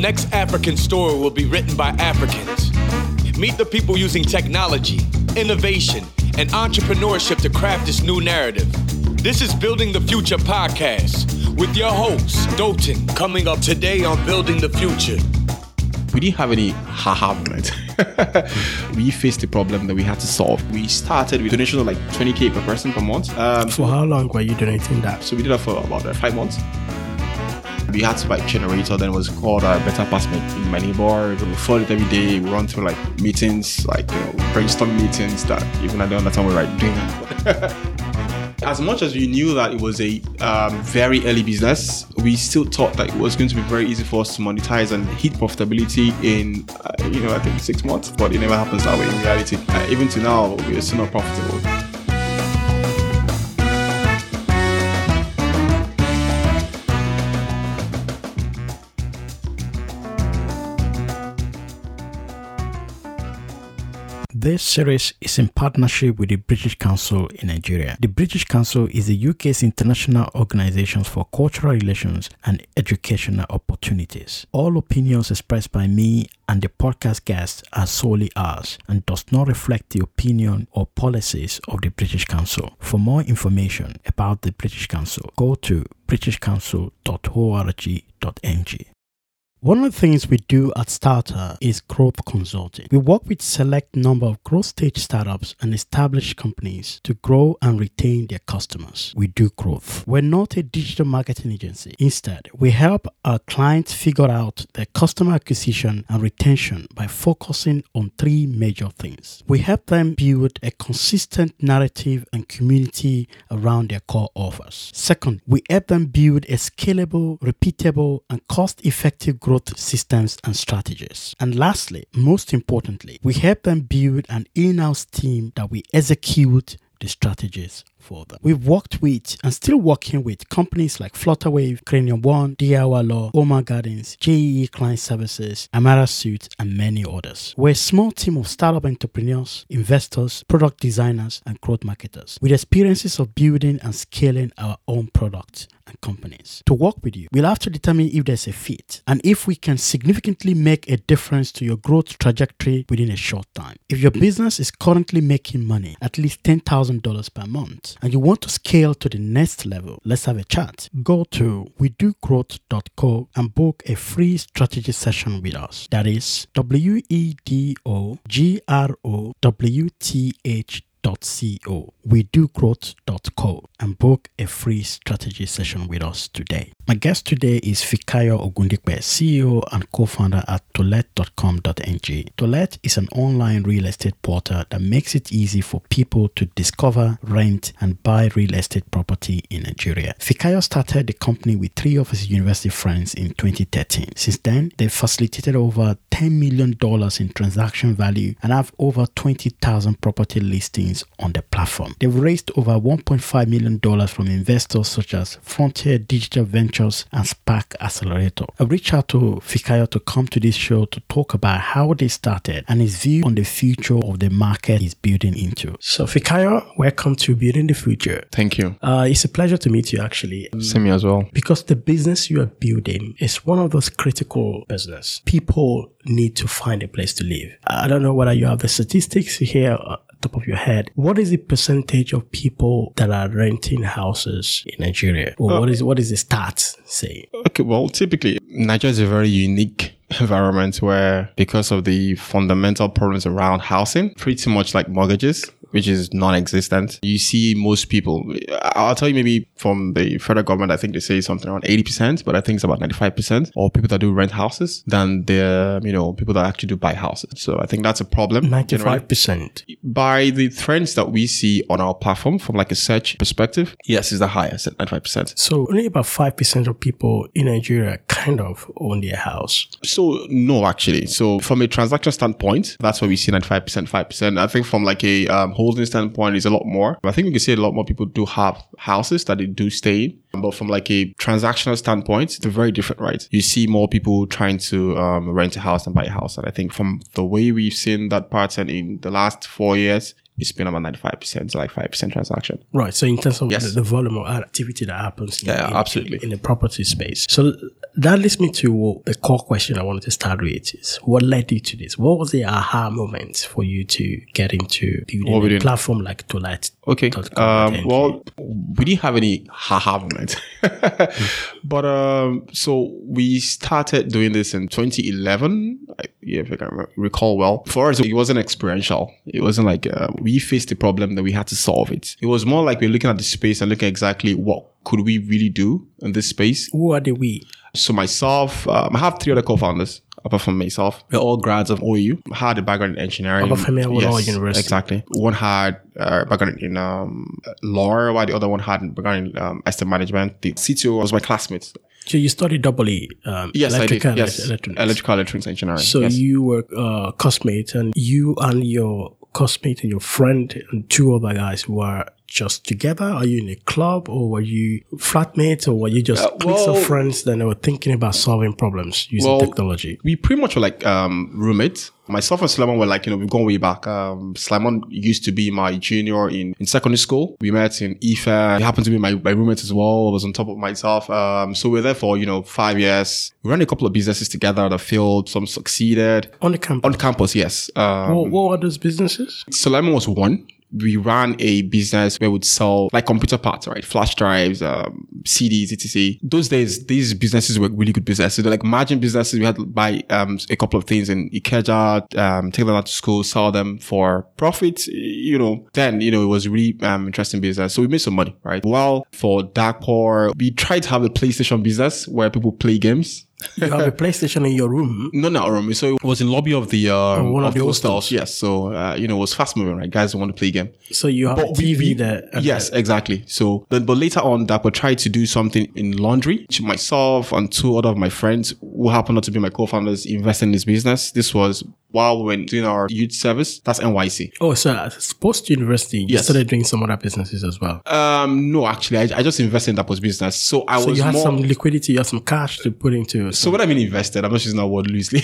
next African story will be written by Africans. Meet the people using technology, innovation, and entrepreneurship to craft this new narrative. This is Building the Future podcast with your host, Dotun, coming up today on Building the Future. We didn't have any haha moment. we faced a problem that we had to solve. We started with donations of like 20k per person per month. Um, For how long were you donating that? so we did that for about uh, five months. We had to buy generator, then it was called uh, Better in my neighborhood. We followed it every day. We run through like meetings, like you know, brainstorm meetings that even I don't understand what we're like doing as much as we knew that it was a um, very early business, we still thought that it was going to be very easy for us to monetize and hit profitability in, uh, you know, I think six months. But it never happens that way in reality. Uh, even to now, we're still not profitable. This series is in partnership with the British Council in Nigeria. The British Council is the UK's international organization for cultural relations and educational opportunities. All opinions expressed by me and the podcast guests are solely ours and does not reflect the opinion or policies of the British Council. For more information about the British Council, go to britishcouncil.org.ng. One of the things we do at Starter is growth consulting. We work with select number of growth stage startups and established companies to grow and retain their customers. We do growth. We're not a digital marketing agency. Instead, we help our clients figure out their customer acquisition and retention by focusing on three major things. We help them build a consistent narrative and community around their core offers. Second, we help them build a scalable, repeatable, and cost-effective growth systems and strategies. And lastly, most importantly, we help them build an in-house team that we execute the strategies for them. We've worked with and still working with companies like Flutterwave, Cranium One, DIY Law, Oma Gardens, JEE Client Services, Amara Suits, and many others. We're a small team of startup entrepreneurs, investors, product designers, and growth marketers with experiences of building and scaling our own products and companies. To work with you, we'll have to determine if there's a fit and if we can significantly make a difference to your growth trajectory within a short time. If your business is currently making money, at least $10,000 per month, and you want to scale to the next level, let's have a chat. Go to wedogrowth.co and book a free strategy session with us. That is W E D O G R O W T H Co. We do growth.co and book a free strategy session with us today. My guest today is Fikayo Ogundipe, CEO and co-founder at tolet.com.ng. Tolet is an online real estate portal that makes it easy for people to discover, rent, and buy real estate property in Nigeria. Fikayo started the company with three of his university friends in 2013. Since then, they've facilitated over $10 million in transaction value and have over 20,000 property listings on the platform. They've raised over $1.5 million from investors such as Frontier Digital Ventures and Spark Accelerator. I reached out to Fikayo to come to this show to talk about how they started and his view on the future of the market he's building into. So, Fikayo, welcome to Building the Future. Thank you. Uh, it's a pleasure to meet you, actually. Same as well. Because the business you are building is one of those critical business. People need to find a place to live. I don't know whether you have the statistics here uh, top of your head. What is the percentage of people that are renting houses in Nigeria? Or uh, what is what is the stats say? Okay, well, typically, Nigeria is a very unique environment where, because of the fundamental problems around housing, pretty much like mortgages, which is non-existent. You see most people, I'll tell you maybe from the federal government, I think they say something around 80%, but I think it's about 95% or people that do rent houses than the, you know, people that actually do buy houses. So I think that's a problem. 95%. By the trends that we see on our platform from like a search perspective, yes, it's the highest at 95%. So only about 5% of people in Nigeria kind of own their house. So no, actually. So from a transaction standpoint, that's why we see 95%, 5%. I think from like a um, holding standpoint is a lot more. I think we can see a lot more people do have houses that they do stay in. But from like a transactional standpoint, it's very different, right? You see more people trying to um, rent a house and buy a house. And I think from the way we've seen that pattern in the last four years, it's been about 95% like 5% transaction. Right. So in terms of Yes. the, the volume of activity that happens in, Yeah, in- absolutely. in the property space. So that leads me to the core question I wanted to start with is what led you to this? What was the aha moment for you to get into building a platform like Tolet? Okay. Um, well, we didn't have any haha moment, but um, so we started doing this in 2011. I- Yeah, if I can recall well. For us, it wasn't experiential. It wasn't like uh, we faced a problem that we had to solve it. It was more like we're looking at the space and looking exactly what could we really do in this space. Who are the we? So myself, um, I have three other co-founders apart from myself. We're all grads of OAU. had a background in engineering. Obafemi Awolowo University. Exactly. One had uh, background in um, law, while the other one had background in um, estate management. The CTO was my classmate. So you studied doubly um, Yes, electrical I did. Yes, electronics. electrical electronics engineering. So yes. you were uh, cosmate, and you and your cosmate and your friend and two other guys were just together? Are you in a club, or were you flatmates, or were you just Uh, cliques of well- friends that were thinking about solving problems using Well, technology? we pretty much were like um, roommates. Myself and Sulaimon were like, you know, we've gone way back. Um, Sulaimon used to be my junior in, in secondary school. We met in Ife. He happened to be my, my roommate as well. I was on top of myself. Um, so we were there for, you know, five years. We ran a couple of businesses together on the field. Some succeeded. On the campus. On campus, yes. Um, what, what were those businesses? Solomon was one. We ran a business where we'd sell like computer parts, right? Flash drives, um, CDs, etc. Those days, these businesses were really good businesses. They're like margin businesses. We had to buy um, a couple of things in Ikeja, um, take them out to school, sell them for profit. You know, then, you know, it was really um, interesting business. So we made some money, right? Well, for Dapo, we tried to have a PlayStation business where people play games. You have a PlayStation in your room. No, not room. So it was in lobby of the um, one of of the hostels. hostels. Yes. So uh, you know, it was fast moving, right? Guys want to play game. So you have But we- TV we- there. and Yes, exactly. So, then, but later on, Dapo tried to do something in laundry. Myself and two other of my friends, who happened not to be my co-founders, invested in this business. This was while we were doing our youth service. That's NYSC. Oh, so as post university, you Yes. started doing some other businesses as well. Um, no, actually, I, I just invested in Dapo's business. So I was So was you had more. some liquidity, you had some cash to put into. So what I mean invested, I'm not using that word loosely.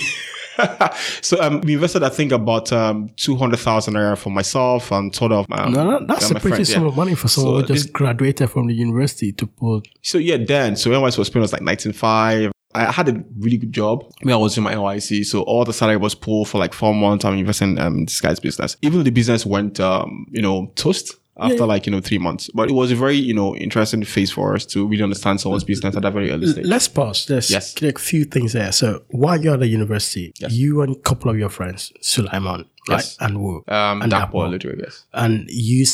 so um, we invested, I think, about um, two hundred thousand naira for myself and sort of. Um, no, no, that's a pretty friends, sum yeah. of money for someone So who just this- graduated from the university to put. So yeah, then so NYSC was paying us like nineteen five. I had a really good job when I was in my NYSC. So all the salary was poor for like four months. I'm investing um, in this guy's business. Even the business went um, you know, toast after Yeah. like, you know, three months. But it was a very, you know, interesting phase for us to really understand someone's business at that very early stage. Let's pause. There's Yes. like a few things there. So while you're at the university, Yes. you and a couple of your friends, Sulaiman, right, Yes. and Wu, Um and Dapo, literally, yes. and you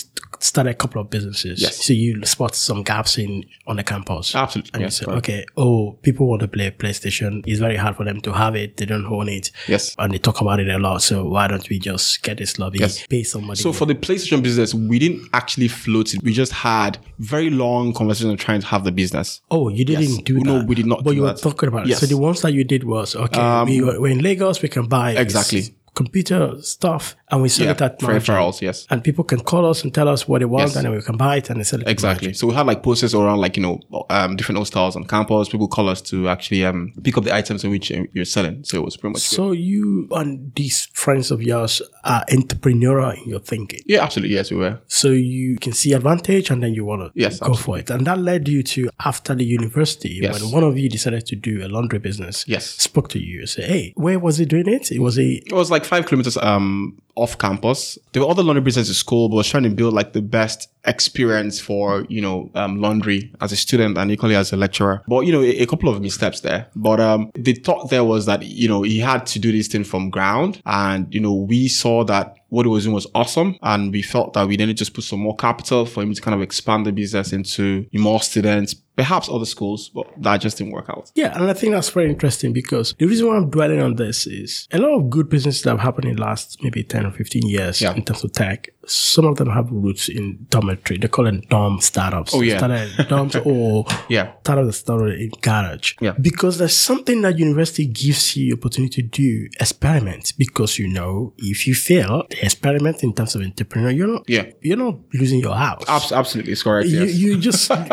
started a couple of businesses. Yes. So you spot some gaps in on the campus. Absolutely. And Yes, you said, correct. okay, oh, people want to play PlayStation. It's very hard for them to have it. They don't own it. Yes. And they talk about it a lot. So why don't we just get this lobby, Yes. pay somebody? So for the PlayStation business, we didn't actually float it. We just had very long conversations trying to have the business. Oh, you didn't Yes. do oh, that. No, we did not But you were that. talking about it. Yes. So the ones that you did was okay. we um, were, we're in Lagos. We can buy Exactly. s- computer stuff, and we sell Yeah, it at margin. referrals, yes. And people can call us and tell us what they want, Yes. and then we can buy it and they sell it. Exactly. So we had like posters around like, you know, um, different hostels on campus. People call us to actually um, pick up the items in which uh, you're selling. So it was pretty much good. So you and these friends of yours are entrepreneurial in your thinking. Yeah, absolutely. Yes, we were. So you can see advantage and then you want to Yes, go for it. And that led you to after the university Yes. when one of you decided to do a laundry business. Yes. Spoke to you and said, Hey, where was he doing it? It was a It was like five kilometers um off campus. There were other laundry businesses at school, but I was trying to build like the best experience for, you know, um, laundry as a student and equally as a lecturer. But, you know, a, a couple of missteps there. But um the thought there was that, you know, he had to do this thing from ground. And, you know, we saw that what he was doing was awesome. And we felt that we to just put some more capital for him to kind of expand the business into more students, perhaps other schools, but that just didn't work out. Yeah, and I think that's very interesting because the reason why I'm dwelling on this is a lot of good businesses that have happened in the last maybe 10 or 15 years Yeah. in terms of tech. Some of them have roots in dormitory. They call it dorm startups. Oh, yeah. Started dorms or Yeah. started the story in garage. Yeah. Because there's something that university gives you opportunity to do, experiment. Because you know, if you fail, the experiment in terms of entrepreneur, you're not, Yeah. you're not losing your house. Abs- absolutely. It's correct. You, yes. you just, and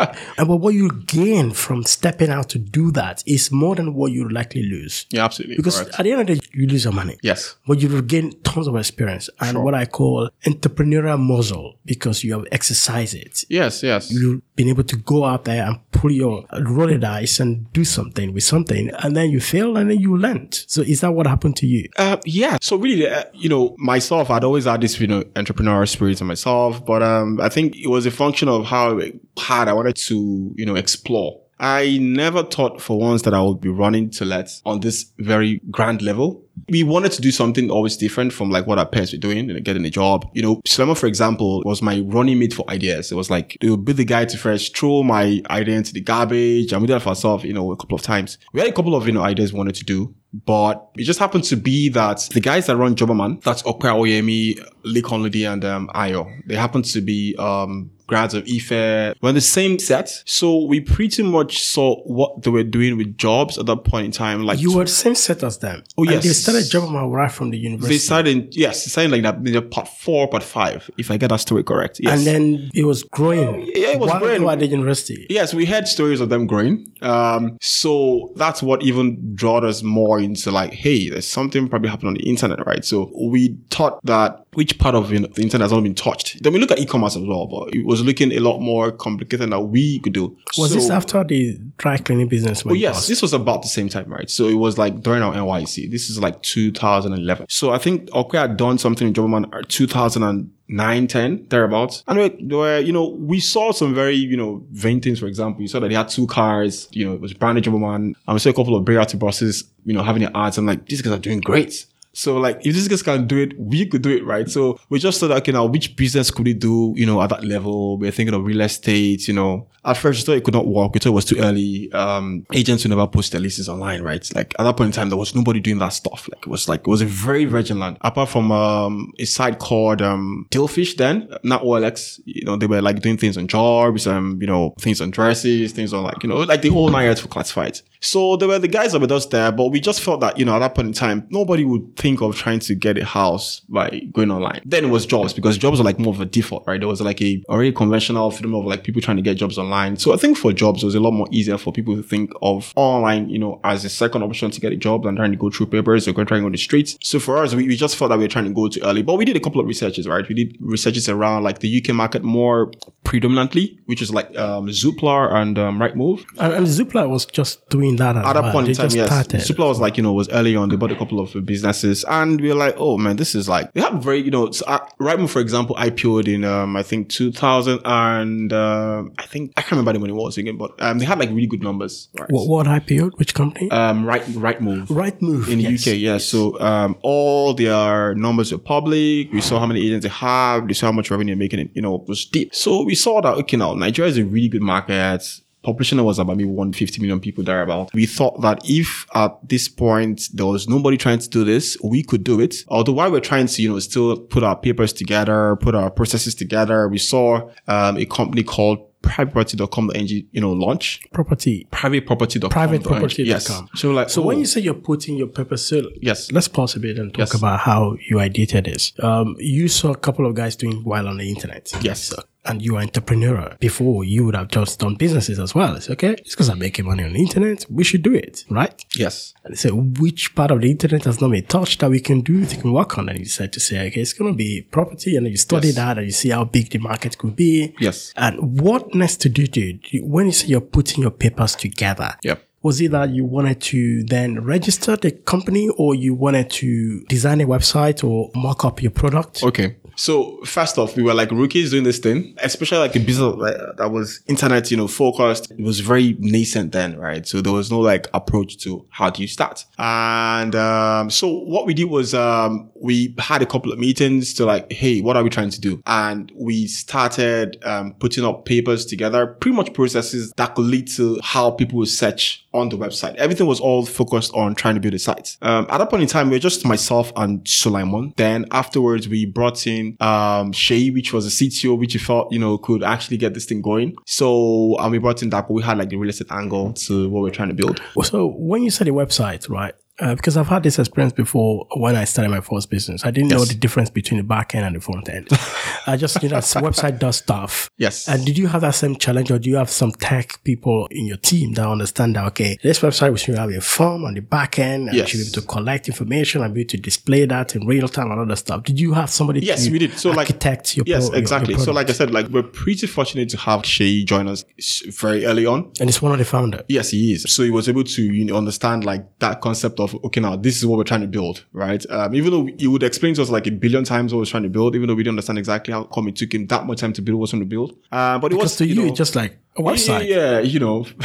but what you gain from stepping out to do that is more than what you likely lose. Yeah, absolutely. Because correct. at the end of the day, you lose your money. yes. But you will gain tons of experience and Sure. what I call entrepreneurial muscle because you have exercised it. Yes, yes. You've been able to go out there and pull your roll the dice and do something with something, and then you fail and then you learned. So is that what happened to you? Uh, yeah. So really, uh, you know, myself, I'd always had this, you know, entrepreneurial spirit in myself, but um, I think it was a function of how hard I wanted to, you know, explore. I never thought for once that I would be running to let on this very grand level. We wanted to do something always different from like what our parents were doing, know, getting a job. You know, Slammer, for example, was my running mate for ideas. It was like, they would be the guy to first throw my idea into the garbage. And we did that for ourselves, you know, a couple of times. We had a couple of, you know, ideas we wanted to do. But it just happened to be that the guys that run Jobberman, that's Okpa Oyemi, Lekan Olude, and um, Ayo, they happen to be um, grads of IFE. We're in the same set. So we pretty much saw what they were doing with jobs at that point in time. Like You were the same set as them. Oh, And yes. they started jobbing right from the university. they started, yes, they started like that, in the part four, part five, if I get that story correct. Yes. and then it was growing. Yeah, it was While growing. at the university. Yes, we heard stories of them growing. Um, so that's what even brought us more into like, hey, there's something probably happening on the internet, right? So we thought that which part of you know, the internet has not been touched. Then we look at e-commerce as well, but it was looking a lot more complicated than we could do. Was So- this after the dry cleaning business? Oh yes, bust? this was about the same time, right? So it was like during our NYSC. This is like 2011. So I think Okwe had done something in Jobberman 2009, 10, thereabouts. And we were, you know, we saw some very, you know, vain things, for example. You saw that they had two cars, you know, it was branded. And we saw a couple of Brigati buses, you know, having their ads. I'm like, these guys are doing great. So like, if these guys can do it, we could do it, right? So we just thought, okay, now which business could we do, you know, at that level? We are thinking of real estate, you know. At first, we thought it could not work. We thought it was too early. Um, agents would never post their leases online, right? Like at that point in time, there was nobody doing that stuff. Like it was like, it was a very virgin land. Apart from, um, a site called, um, Dealfish then, not OLX, you know, they were like doing things on jobs, um, you know, things on dresses, things on like, you know, like the whole yards for classifieds. So there were the guys that were just there, but we just felt that, you know, at that point in time, nobody would think of trying to get a house by going online. Then it was jobs because jobs are like more of a default, right? There was like a already conventional freedom of like people trying to get jobs online. So I think for jobs, it was a lot more easier for people to think of online, you know, as a second option to get a job than trying to go through papers or trying on the streets. So for us, we, we just felt that we were trying to go too early, but we did a couple of researches, right? We did researches around like the UK market more predominantly, which is like, um, Zoopla and, um, Rightmove And, and Zoopla was just doing that as at that well. point they in time, yes. started. Zoopla was like, you know, was early on. They bought a couple of businesses and we were like, oh man, this is like, they have very, you know, so, uh, Rightmove, for example, IPO'd in, um, I think 2000 and, um, I think, I can't remember the when it was again, but, um, they had like really good numbers, right? What, what IPO? Which company? Um, right, Rightmove. right move. In the yes. UK, yeah. So um, all their numbers were public. We saw how many agents they have. We saw how much revenue they're making. It, you know, was deep. So we saw that okay, now Nigeria is a really good market. Population was about maybe 150 million people thereabout. We thought that if at this point there was nobody trying to do this, we could do it. Although while we're trying to, you know, still put our papers together, put our processes together, we saw um, a company called privateproperty.com.ng, you know, launch. Property. Privateproperty.com. Privateproperty.com. Yes. So like, So oh, when you say you're putting your paper so Yes. let's pause a bit and talk Yes. about how you ideated this. Um, you saw a couple of guys doing well on the internet. Yes. So- and you are an entrepreneur. Before you would have just done businesses as well. It's okay. It's because I'm making money on the internet. We should do it, right? yes. And so which part of the internet has not been touched that we can do, we can work on? And you decide to say, okay, it's going to be property. And then you study Yes. that and you see how big the market could be. Yes. And what next to do, dude? When you say you're putting your papers together, Yep. Was it that you wanted to then register the company or you wanted to design a website or mock up your product? Okay. So first off, we were like rookies doing this thing, especially like a business that was internet, you know, focused. It was very nascent then, right? So there was no like approach to how do you start. And um, so what we did was um, we had a couple of meetings to like, hey, what are we trying to do? And we started um, putting up papers together, pretty much processes that could lead to how people search on the website. Everything was all focused on trying to build a site. Um, at that point in time, we were just myself and Sulaimon. Then afterwards, we brought in um, Shay, which was a CTO, which we felt, you know, could actually get this thing going. So, and we brought in that, but we had like the real estate angle to what we're trying to build. So when you said a website, right? Uh, because I've had this experience before when I started my first business. I didn't know the difference between the back end and the front end. I just knew that website does stuff. Yes. And did you have that same challenge or do you have some tech people in your team that understand that, okay, this website we should have a form on the back end and Yes. should be able to collect information and be able to display that in real time and other stuff. Did you have somebody Yes, to we did. So, like- architect your Yes, pro- your- your exactly. so, like I said, like we're pretty fortunate to have Shay join us very early on. and he's one of the founders. Yes, he is. So he was able to you know, understand like that concept of okay, now this is what we're trying to build, right? Um, even though you would explain to us like a billion times what we're trying to build, even though we didn't understand exactly how come it took him that much time to build what we're trying to build. Uh, but it Because was to you, know, it's just like a website. Yeah, you know.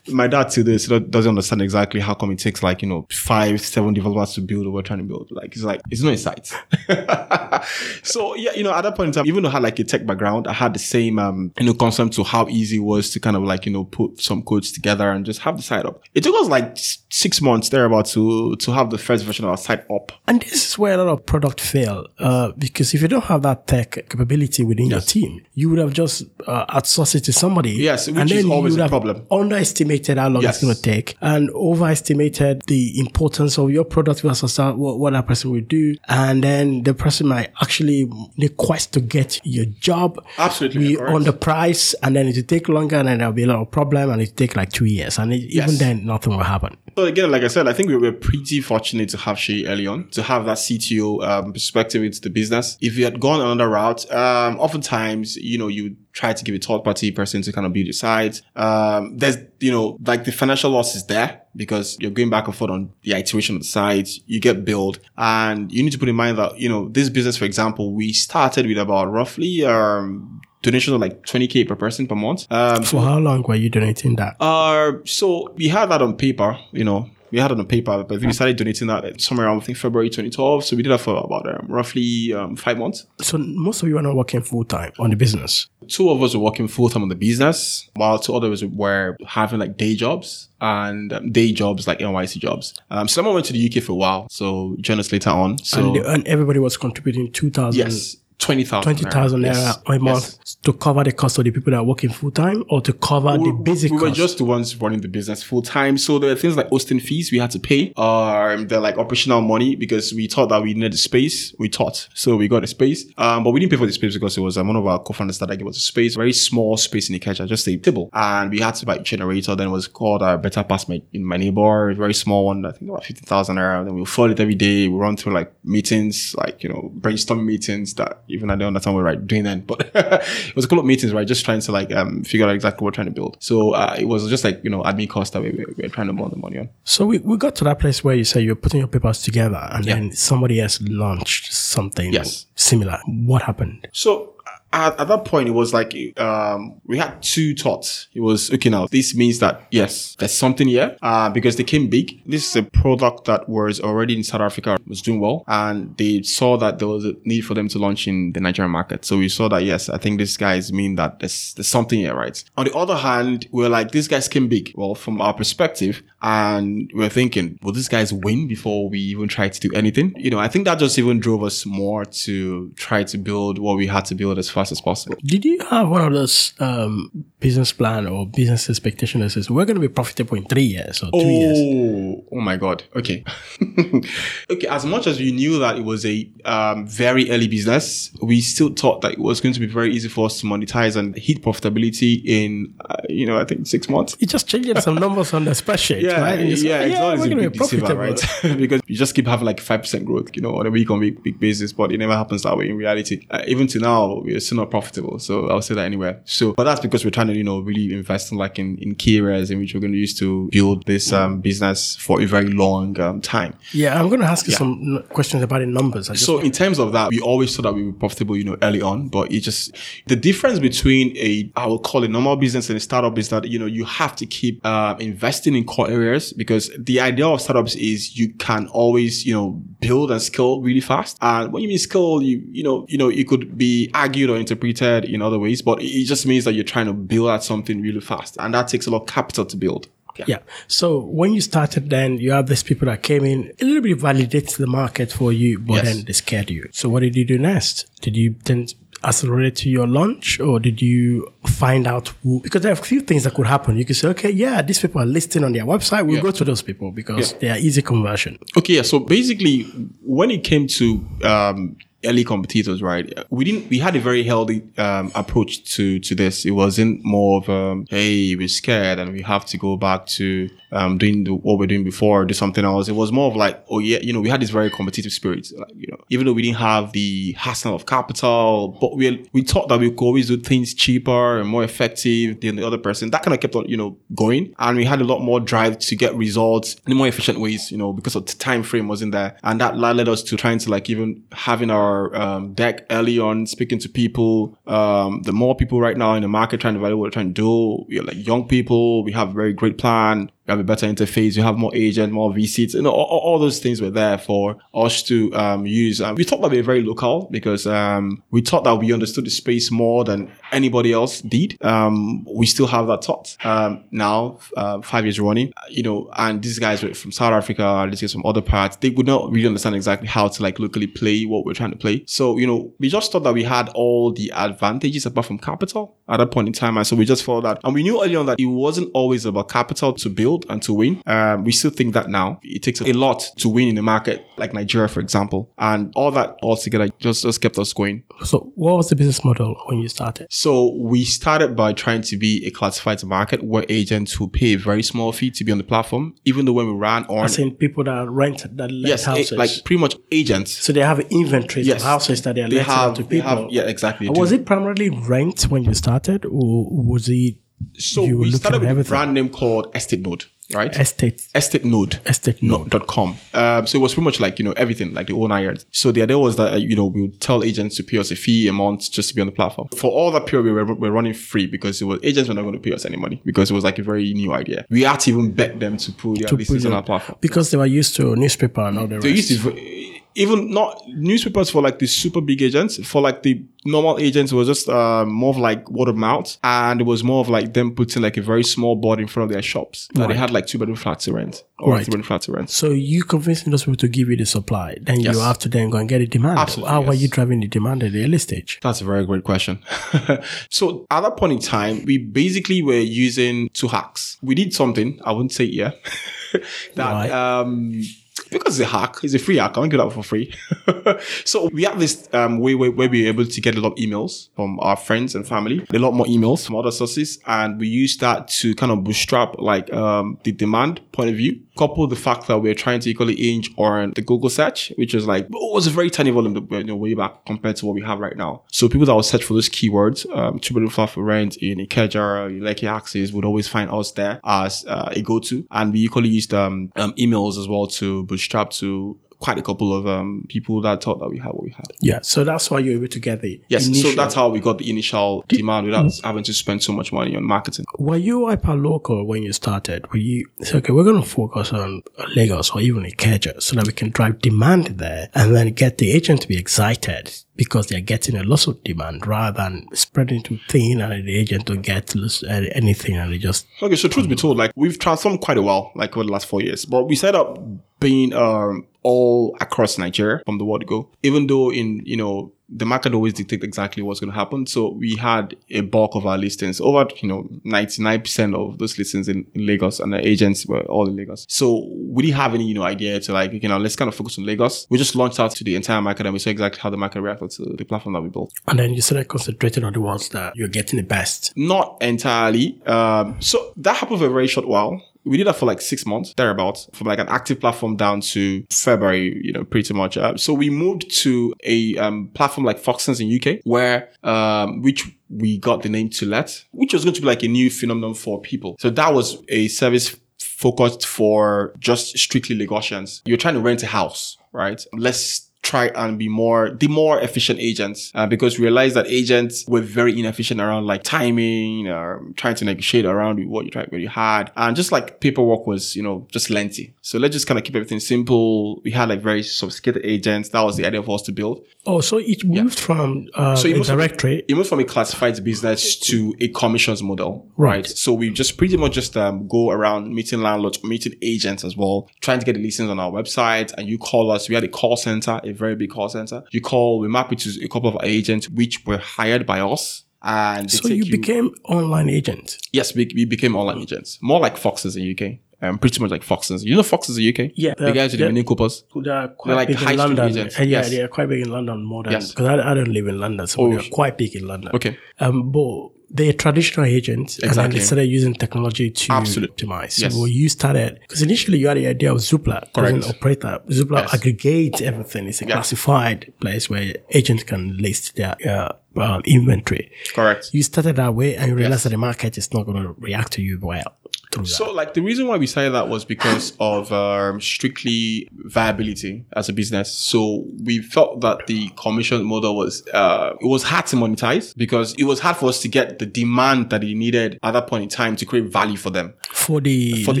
My dad to this doesn't understand exactly how come it takes like, you know, five, seven developers to build what we're trying to build. Like, it's like, it's not in sight. so, yeah, you know, at that point in time, even though I had like a tech background, I had the same, um, you know, concept to how easy it was to kind of like, you know, put some codes together and just have the site up. It took us like six months thereabout to, to have the first version of our site up. And this is where a lot of product fail, uh, because if you don't have that tech capability within your team, you would have just uh, outsourced it to somebody. Yes, which and is then you always would a problem. Underestimated how long Yes. it's going to take, and overestimated the importance of your product versus that- what, what that person will do, and then the person might actually request to get your job. Absolutely, on the price, and then it will take longer, and then there'll be a lot of problem, and it take like two years, and it, even then nothing will happen. So again, like I said, I think we were pretty fortunate to have Shay early on, to have that CTO um, perspective into the business. If you had gone another route, um, oftentimes, you know, you try to give a third party person to kind of build your site. Um, there's, you know, like the financial loss is there because you're going back and forth on the iteration of the site. You get billed and you need to put in mind that, you know, this business, for example, we started with about roughly, um, donation of like 20k per person per month. Um, For how long were you donating that? uh, so we had that on paper, you know, we had it on paper, but we started donating that somewhere around, I think, February 2012. So we did that for about um, roughly um, five months. So most of you are not working full time on the business. Two of us were working full time on the business, while two others were having like day jobs and um, day jobs, like NYSC jobs. Um, someone went to the UK for a while, so joined us later on. So, and, the- and everybody was contributing 2000 yes, 20,000. 20,000 Yes, naira a month yes. to cover the cost of the people that are working full time or to cover the basic we were cost. just the ones running the business full time. So there were things like hosting fees we had to pay. Um, they're like operational money because we thought that we needed space. We thought. So we got a space. Um, but we didn't pay for the space because it was um, one of our co-founders that gave us a space, very small space in the kitchen, just a table. And we had to buy a generator. Then it was called a better pass my, in my neighbor, a very small one, I think about 50,000 naira. Then we flood it every day. We run through like meetings, like, you know, brainstorm meetings that even I don't understand what we're doing then, but it was a couple of meetings, right? Just trying to like, um, figure out exactly what we're trying to build. So, uh, it was just like, you know, admin cost that we, we, we were trying to burn the money on. so we, we got to that place where you say you're putting your papers together and Yeah. then somebody else launched something Yes. similar. What happened? So at, at that point, it was like um, we had two thoughts. It was okay. Now this means that yes, there's something here uh, because they came big. This is a product that was already in South Africa, was doing well, and they saw that there was a need for them to launch in the Nigerian market. So we saw that yes, I think these guys mean that there's there's something here, right? On the other hand, we're like these guys came big. Well, from our perspective, and we're thinking, will these guys win before we even try to do anything? You know, I think that just even drove us more to try to build what we had to build as fast as possible. Did you have one of those um, business plan or business expectation that says we're going to be profitable in three years or two years? Oh, oh my God. Okay. okay. As much as we knew that it was a um, very early business, we still thought that it was going to be very easy for us to monetize and hit profitability in, uh, you know, I think six months. You just changing some numbers on the spreadsheet, Yeah, right? Say, yeah, it's always we're a big be deceiver, profitable. right? because you just keep having like five percent growth, you know, on a week on week basis, but it never happens that way in reality. Uh, even to now, we're still not profitable. So I'll say that anywhere. So, but that's because we're trying to, you know, really invest in like in, in key areas in which we're going to use to build this um, business for a very long um, time. Yeah, I'm going to ask you some n- questions about the numbers. So in terms of that, we always thought that we were profitable, you know, early on, but it just the difference between a I will call it normal business and a startup is that you know you have to keep uh, investing in core areas because the idea of startups is you can always you know build and scale really fast. And when you mean scale, you you know you know it could be argued or interpreted in other ways, but it just means that you're trying to build out something really fast, and that takes a lot of capital to build. Yeah. So when you started, then you have these people that came in a little bit validates the market for you, but Yes. then they scared you. So what did you do next? Did you then accelerate to your launch, or did you find out who? Because there are a few things that could happen. You could say, okay, yeah, these people are listing on their website. We'll Yeah. go to those people because Yeah. they are easy conversion. Okay, yeah. So basically, when it came to um, early competitors, right? We didn't. We had a very healthy um, approach to to this. It wasn't more of um, hey, we're scared and we have to go back to um, doing the, what we're doing before, do something else. It was more of like, oh yeah, you know, we had this very competitive spirit. Like, you know, even though we didn't have the hassle of capital, but we we thought that we could always do things cheaper and more effective than the other person. That kind of kept on, you know, going, and we had a lot more drive to get results in more efficient ways, you know, because of the time frame wasn't there, and that led us to trying to like even having our um, deck early on, speaking to people. Um, the more people right now in the market trying to value what we're trying to do, we're like young people. We have a very great plan. Have a better interface. We have more agents, more VCs. You know, all, all those things were there for us to um, use. Um, we thought that we were very local because um, we thought that we understood the space more than anybody else did. Um, we still have that thought um, now, uh, five years running. You know, and these guys were from South Africa, these guys from other parts. They would not really understand exactly how to like locally play what we're trying to play. So you know, we just thought that we had all the advantages apart from capital at that point in time, and so we just followed that. And we knew early on that it wasn't always about capital to build and to win. Um, we still think that now. It takes a lot to win in a market like Nigeria, for example, and all that all together just just kept us going. So, what was the business model when you started? So we started by trying to be a classified market where agents will pay a very small fee to be on the platform, even though when we ran on As in people that rent that let yes, a- like pretty much agents. so they have inventories Yes. of houses that they are They letting have, to people. have, yeah, exactly. Was do. it primarily rent when you started, or was it So you we started with a brand name called Estate Node, right? estate? Estate Node. Estate no, node. dot com. Um, so it was pretty much like, you know, everything, like the whole nine yards. So the idea was that, uh, you know, we would tell agents to pay us a fee a month just to be on the platform. For all that period, we were, we were running free because it was agents were not going to pay us any money because it was like a very new idea. We had to even beg them to put their To put on our platform. because they were used to newspaper and all the They rest. used to, even not newspapers for like the super big agents, for like the normal agents, it was just uh, more of like word of mouth. And it was more of like them putting like a very small board in front of their shops. That they had like two bedroom flats to rent or Right. three bedroom flats to rent. So you convincing those people to give you the supply, then Yes. you have to then go and get the demand. Absolutely, How are you driving the demand at the early stage? That's a very great question. so at that point in time, we basically were using two hacks. We did something, I wouldn't say yeah. that Right. um because it's a hack, it's a free hack. I won't give it for free. so we have this um, way where, we're able to get a lot of emails from our friends and family, a lot more emails from other sources, and we use that to kind of bootstrap like um, the demand point of view. Couple the fact that we're trying to equally inch on the Google search, which is like it was a very tiny volume you know, way back compared to what we have right now. So people that will search for those keywords, um, two bedroom flat for rent in Ikeja, Lekki Axis would always find us there as uh, a go-to. And we equally used um, um, emails as well to bootstrap to quite a couple of um, people that thought that we had what we had. Yeah, so that's why you're able to get the Yes, initial- so that's how we got the initial demand without having to spend so much money on marketing. Were you hyper local when you started? Were you say, okay, we're going to focus on Lagos or even Ikeja so that we can drive demand there and then get the agent to be excited because they're getting a lot of demand rather than spreading too thin and the agent don't get uh, anything and they just Okay, so truth be told, like we've transformed quite a while, like over the last four years. But we set up being um all across Nigeria from the word go. Even though in you know the market always dictate exactly what's going to happen. So we had a bulk of our listings, over you know ninety nine percent of those listings in, in Lagos, and the agents were all in Lagos. So we didn't have any you know idea to like you know let's kind of focus on Lagos. We just launched out to the entire market, and we saw exactly how the market reacted to the platform that we built. and then you started concentrating on the ones that you're getting the best. Not entirely. Um, so that happened for a very short while. We did that for like six months, thereabouts, from like an active platform down to February, you know, pretty much. Uh, so we moved to a um, platform like Foxtons in UK, where um, which we got the name to let, which was going to be like a new phenomenon for people. So that was a service focused for just strictly Lagosians. You're trying to rent a house, right? Let's try and be more the more efficient agents uh, because we realized that agents were very inefficient around like timing or trying to negotiate around what you tried what you had and just like paperwork was you know just lengthy so let's just kind of keep everything simple we had like very sophisticated agents that was the idea for us to build Oh, so it moved from uh, So it a moved from- directory. it moved from a classified business to a commissions model, Right. right? So we just pretty much just um, go around meeting landlords, meeting agents as well, trying to get the listings on our website. And you call us. We had a call center, a a very big call center. You call, we map it to a couple of agents which were hired by us. And So take you became online agent. yes, we, we became online agents, more like Foxes in UK. Um, pretty much like Foxes. You know Foxes in UK? Yeah. the guys with the Mini Coopers. They are quite like big high in London. agents. Uh, yeah, Yes. they are quite big in London more than Yes. because I, I don't live in London, so Oh, they're quite big in London. Okay. Um, but they're traditional agents, and then Exactly. they started using technology to Absolutely. optimize. Yes. So you started because initially you had the idea of Zoopla, as an operator. Zoopla Yes. aggregates everything. It's a classified place where agents can list their uh, um, inventory. Correct. You started that way, and you realized Yes. that the market is not going to react to you well through that. So, like, the reason why we started that was because of um, strictly viability as a business. So, we felt that the commission model was uh, it was hard to monetize because it was hard for us to get the demand that it needed at that point in time to create value for them, for the for the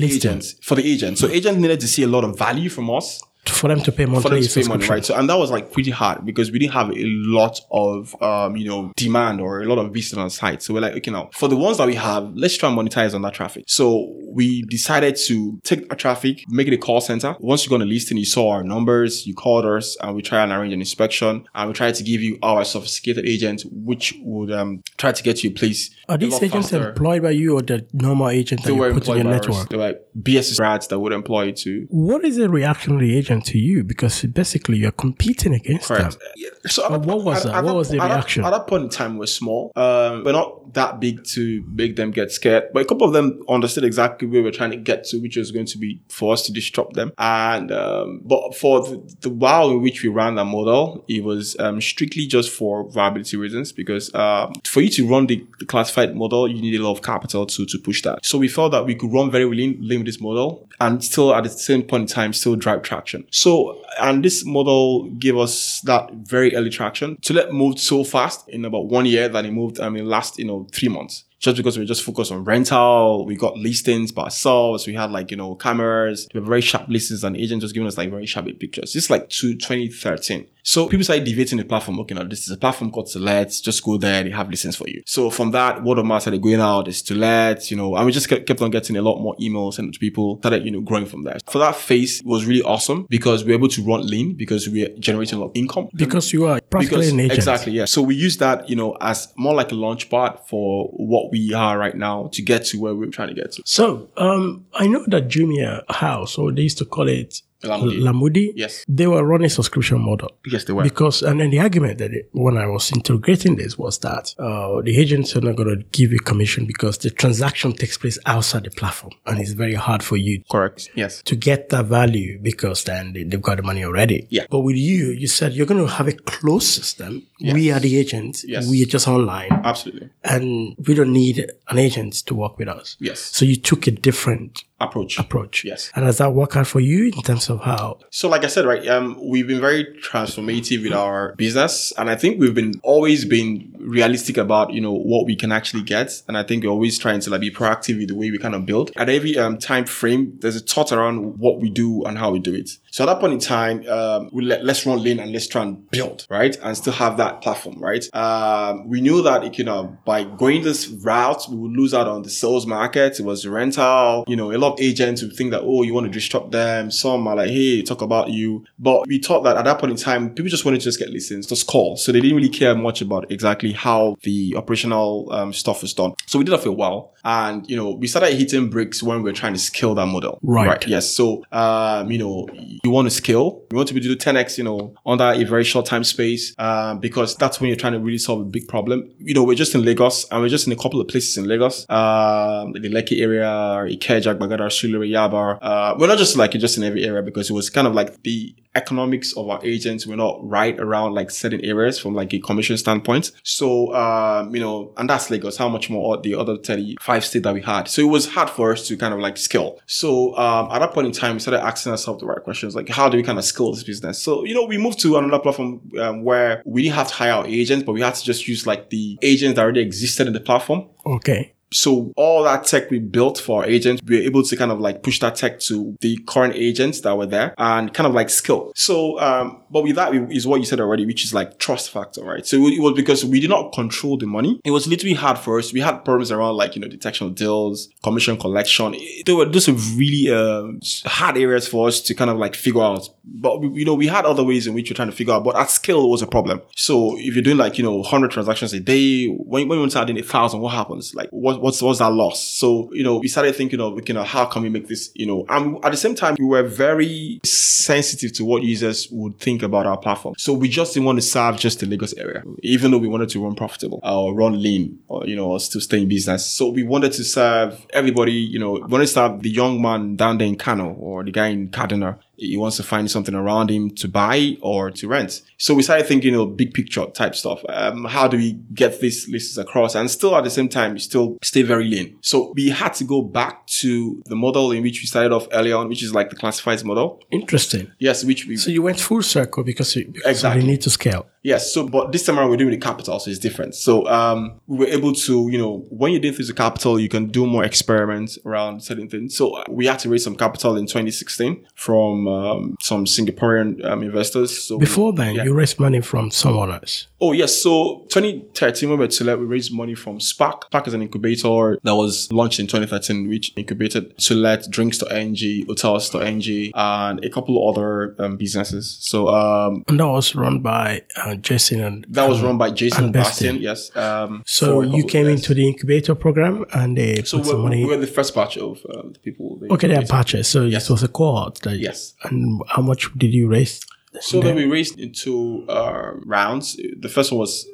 listing, agents, for the agents. So, agents needed to see a lot of value from us for them to pay for them to pay money, right? So, and that was like pretty hard because we didn't have a lot of, um, you know, demand or a lot of visitors on the site. So we're like, okay, now for the ones that we have, let's try and monetize on that traffic. So we decided to take our traffic, make it a call center. Once you go on the listing, you saw our numbers, you called us, and we try and arrange an inspection, and we try to give you our sophisticated agent, which would um try to get you a place. Are these agents faster. employed by you or the normal agent that you put in your by us. network? They were like BS grads that would employ you to What is the reaction of the agent to you? Because basically you're competing against Correct. them. Yeah. So what was that? What was the at reaction? At that point in time, we're small. Um, we're not that big to make them get scared. But a couple of them understood exactly where we're trying to get to, which was going to be for us to disrupt them. And um, but for the, the while in which we ran that model, it was um, strictly just for viability reasons. Because um, for you to run the, the classified model, you need a lot of capital to to push that. So we felt that we could run very lean, lean with this model and still at the same point in time still drive traction. So and this model gave us that very early traction. Let moved so fast in about one year that it moved, I mean, last, you know, three months. Just because we just focused on rental, we got listings by ourselves. We had like, you know, cameras, we very sharp listings and agents just giving us like very sharp pictures. This is like to 2013. So people started deviating the platform. Okay, now this is a platform called Select. Just go there. They have listings for you. So from that, word of mouth started going out. It's to let, you know, and we just kept, on getting a lot more emails sent to people. Started, you know, growing from there. For that phase, was really awesome because we were able to run lean because we were generating a lot of income. Because you are practically agent. Exactly, yeah. So we use that, you know, as more like a launch pad for what we are right now to get to where we're trying to get to. So um, I know that Jumia House, or they used to call it Lamudi. Lamudi. Yes. They were running subscription model. Yes, they were. Because and then the argument that it, when I was integrating this was that uh, the agents are not going to give you commission because the transaction takes place outside the platform and it's very hard for you Correct. Yes. to get that value because then they, they've got the money already. Yeah. But with you, you said you're going to have a closed system. Yes. We are the agents. Yes. We are just online Absolutely. and we don't need an agent to work with us. Yes. So you took a different Approach. approach. Yes. And has that worked out for you in terms of how? So, like I said, right, um, we've been very transformative with our business, and I think we've been always been realistic about you know what we can actually get, and I think we're always trying to like be proactive with the way we kind of build. At every um, time frame, there's a thought around what we do and how we do it. So at that point in time, um, we let, let's run lean and let's try and build, right, and still have that platform, right. Um, we knew that you know by going this route, we would lose out on the sales market. It was rental, you know, a lot of agents would think that oh, you want to disrupt them. Some are like, hey, talk about you, but we thought that at that point in time, people just wanted to just get listens, just call, so they didn't really care much about exactly how the operational um, stuff was done. So we did that for a while, and you know, we started hitting bricks when we were trying to scale that model. Right. Yes. So, um, you know, you want to scale. You want to be able to do 10x, you know, under a very short time space, um, because that's when you're trying to really solve a big problem. You know, we're just in Lagos and we're just in a couple of places in Lagos, um, the Lekki area, Ikeja, Gbagada, Surulere, Yaba. Uh, we're not just like just in every area because it was kind of like the economics of our agents were not right around like certain areas from like a commission standpoint. So, um, you know, and that's Lagos, how much more the other 35 states that we had. So it was hard for us to kind of like scale. So, um, at that point in time, we started asking ourselves the right questions, like how do we kind of scale this business? So, you know, we moved to another platform um, where we didn't have to hire our agents, but we had to just use like the agents that already existed in the platform. Okay. So all that tech we built for our agents, we were able to kind of like push that tech to the current agents that were there and kind of like skill. So, um, but with that is what you said already, which is like trust factor, right? So it was because we did not control the money. It was literally hard for us. We had problems around like, you know, detection of deals, commission collection. They were just really uh, hard areas for us to kind of like figure out. But we, you know, we had other ways in which we're trying to figure out, but at scale was a problem. So if you're doing like, you know, 100 transactions a day, when, when you add in a thousand, what happens? Like what, what's, what's that loss? So, you know, we started thinking of, you know, how can we make this, you know, and at the same time, we were very sensitive to what users would think about our platform. So we just didn't want to serve just the Lagos area, even though we wanted to run profitable or run lean or, you know, or still stay in business. So we wanted to serve everybody, you know, we wanted to serve the young man down there in Kano or the guy in Kaduna he wants to find something around him to buy or to rent. So we started thinking, you know, big picture type stuff. Um, how do we get these lists across and still at the same time, still stay very lean? So we had to go back to the model in which we started off earlier on, which is like the classifieds model. Interesting. Yes, which we. So you went full circle because, you, because Exactly. you need to scale. Yes. So, but this time around we're doing the capital, so it's different. So, um, we were able to, you know, when you're doing things with capital, you can do more experiments around certain things. So we had to raise some capital in 2016 from um, some Singaporean um, investors. So Before then, yeah. you raised money from someone else. Oh yes, so 2013 when we were Tolet we raised money from Spark. Spark is an incubator that was launched in 2013, which incubated Tolet drinks.ng, hotels.ng, and a couple of other um, businesses. So um, And that was run by uh, Jason and that was run by Jason and Bastian. Yes. Um, So you came yes. into the incubator program and they So we're, money. we're the first batch of uh, the people. they okay, they are incubated. patches. So Yes. this was a cohort. That, Yes. And how much did you raise? So then we raised into uh, rounds. The first one was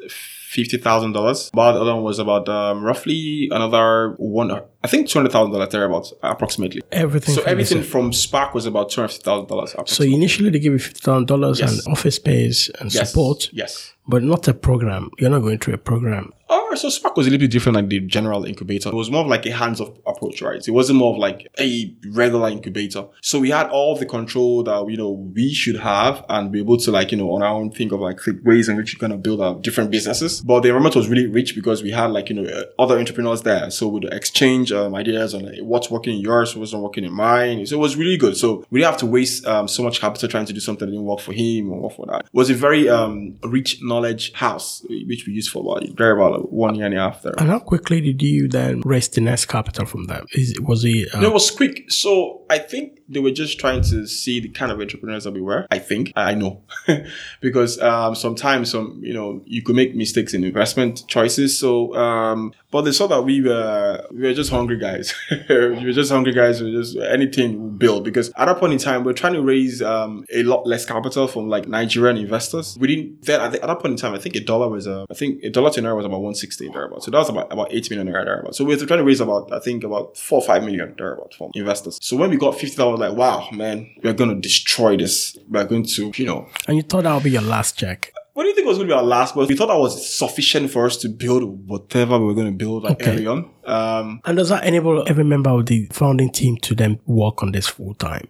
fifty thousand dollars. But the other one was about um, roughly another one. I think two hundred thousand dollars thereabouts, approximately. Everything. So everything from Spark was about two hundred thousand dollars. So initially they give you fifty thousand dollars Yes. and office space and yes. support, Yes. but not a program. You're not going through a program. Oh, so Spark was a little bit different than the general incubator. It was more of like a hands-off approach, right? It wasn't more of like a regular incubator. So we had all the control that you know we should have and be able to like you know on our own think of like ways in which we're gonna build our different businesses. But the environment was really rich because we had like you know uh, other entrepreneurs there, so we'd exchange um, ideas on like, what's working in yours, what's not working in mine. So it was really good. So we didn't have to waste um, so much capital trying to do something that didn't work for him or work for that. It was a very um, rich knowledge house which we used for about very about one year and a half there. And how quickly did you then raise the next capital from that? Is was it? Uh, No, it was quick. So I think they were just trying to see the kind of entrepreneurs that we were. I think I know because um, sometimes some you know you could make mistakes in investment choices. So um, but they saw that we were we were just hungry guys. we were just hungry guys. We were just anything we build because at that point in time we are trying to raise um, a lot less capital from like Nigerian investors. We didn't then at, the, at that point in time I think a dollar was uh, I think a dollar to naira was about one sixty thereabouts. So that was about about eight million naira. So we were trying to raise about I think about four or five million thereabouts from investors. So when we got fifty dollars, like wow man, we're gonna destroy this. We're going to you know and you thought that would be your last check. what do you think was going to be our last? But we thought that was sufficient for us to build whatever we were going to build like Okay. early on. Um, And does that enable every member of the founding team to then work on this full time?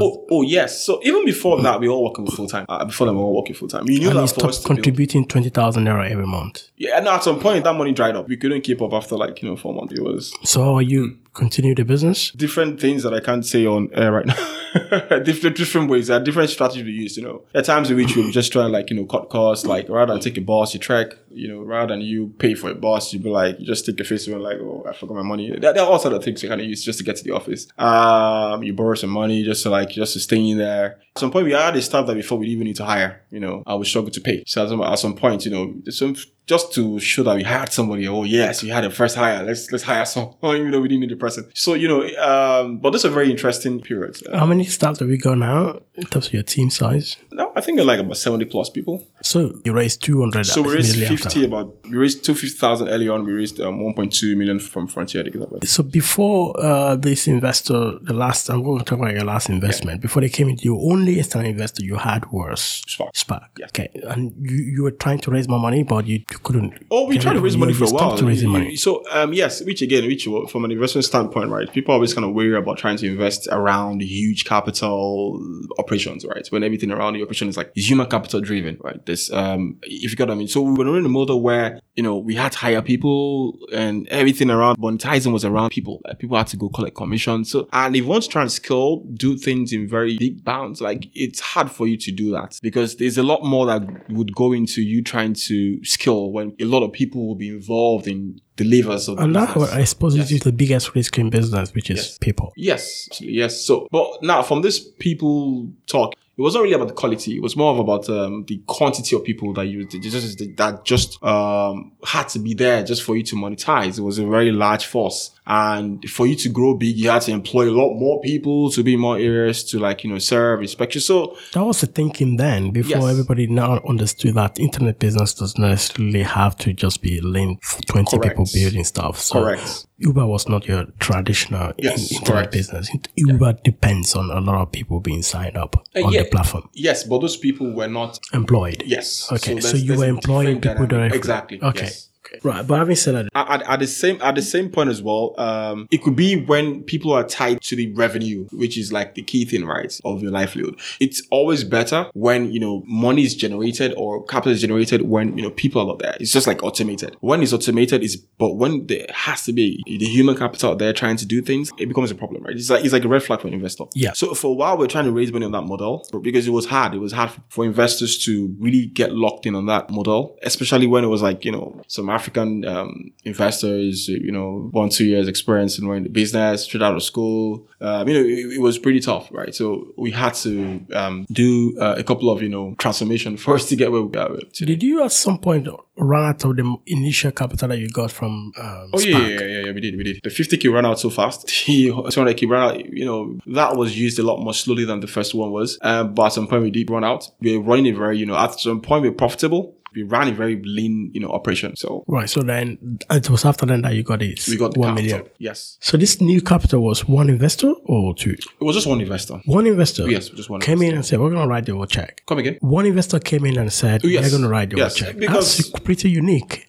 Oh, oh yes. So even before that, we were all working full time. Uh, before that, we were all working full time. We knew And that for us to build. contributing twenty thousand naira every month. Yeah, and at some point, that money dried up. We couldn't keep up after like you know four months. It was So how are you continue the business? different things that I can't say on air right now. different different ways. There are different strategies we use. You know, there are times in which we just try like you know cut costs. Like rather than take a bus, you trek. You know, rather than you pay for a bus, you be like you just take a face and like oh I forgot my money. There, there are all sort of things you kind of use just to get to the office. Um, you borrow some money just to like just to stay in there. At some point, we had a staff that before we even need to hire. You know, I would struggle to pay. So at some, at some point, you know, some just to show that we hired somebody. Oh yes, we had a first hire. Let's let's hire someone, even though we didn't need the person. So you know, um, but this is a very interesting period. Uh, How many staff have we got now in terms of your team size? no, I think like about seventy plus people. So you raised two hundred. So we raised fifty about we raised two fifty thousand early on. We raised um, one point two million from Frontier. I think that was- So before uh, this investor, the last I'm going to talk about your last investment. Before they came into, your only external investor you had was Spark. Spark. Yes. Okay, and you, you were trying to raise more money, but you, you couldn't. Oh, we tried to raise money for a while. raising money. So, um, yes, which again, which from an investment standpoint, right? People always kind of worry about trying to invest around huge capital operations, right? When everything around the operation is like is human capital driven, right? This, um, if you got what I mean. So we were in a model where you know we had to hire people and everything around monetizing was around people. Like people had to go collect commission. So and if you want to try and scale, do things in very big bounds, like it's hard for you to do that because there's a lot more that would go into you trying to scale when a lot of people will be involved in the levers of the And that. I suppose, Yes. is the biggest risk in business, which is Yes. people. Yes, absolutely, yes. So, but now from this people talk, it wasn't really about the quality. It was more of about um, the quantity of people that you just that just um, had to be there just for you to monetize. It was a very large force, and for you to grow big, you had to employ a lot more people to be in more areas to like you know serve, inspection. So That was the thinking then, before Yes. everybody now understood that internet business does not necessarily have to just be linked for 20 people building stuff. So correct. Uber was not your traditional Yes, internet correct. business. Uber depends on a lot of people being signed up Uh, on yeah. the platform, Yes, but those people were not. employed. Yes. Okay, so, there's- you were employing people directly. Exactly. Okay. yes. Okay. Right. But having said that, at, at the same at the same point as well um it could be when people are tied to the revenue which is like the key thing right of your livelihood it's always better when you know money is generated or capital is generated when you know people are not there it's just like automated when it's automated is but when there has to be the human capital out there trying to do things it becomes a problem right it's like it's like a red flag for an investor Yeah. so for a while we're trying to raise money on that model because it was hard it was hard for investors to really get locked in on that model especially when it was like you know some african um, investors you know one two years experience in running the business straight out of school um, you know it, it was pretty tough right so we had to um, do uh, a couple of you know transformation first to get where we are today. did you at some point run out of the initial capital that you got from um, Oh yeah, yeah, yeah, yeah, we did, we did. The 50k ran out so fast. The 200k ran out, you know, that was used a lot more slowly than the first one was. Um, but at some point we did run out. We were running it very, you know, at some point we were profitable. We ran a very lean, you know, operation. So Right. So then it was after then that you got it. we got the one million. Yes, So this new capital was one investor or two? it was just one investor. One investor. Yes, just one Came investor. in and said, "We're going to write the whole check." Come again. One investor came in and said, yes. "We're going to write the Yes, whole check." because- That's pretty unique.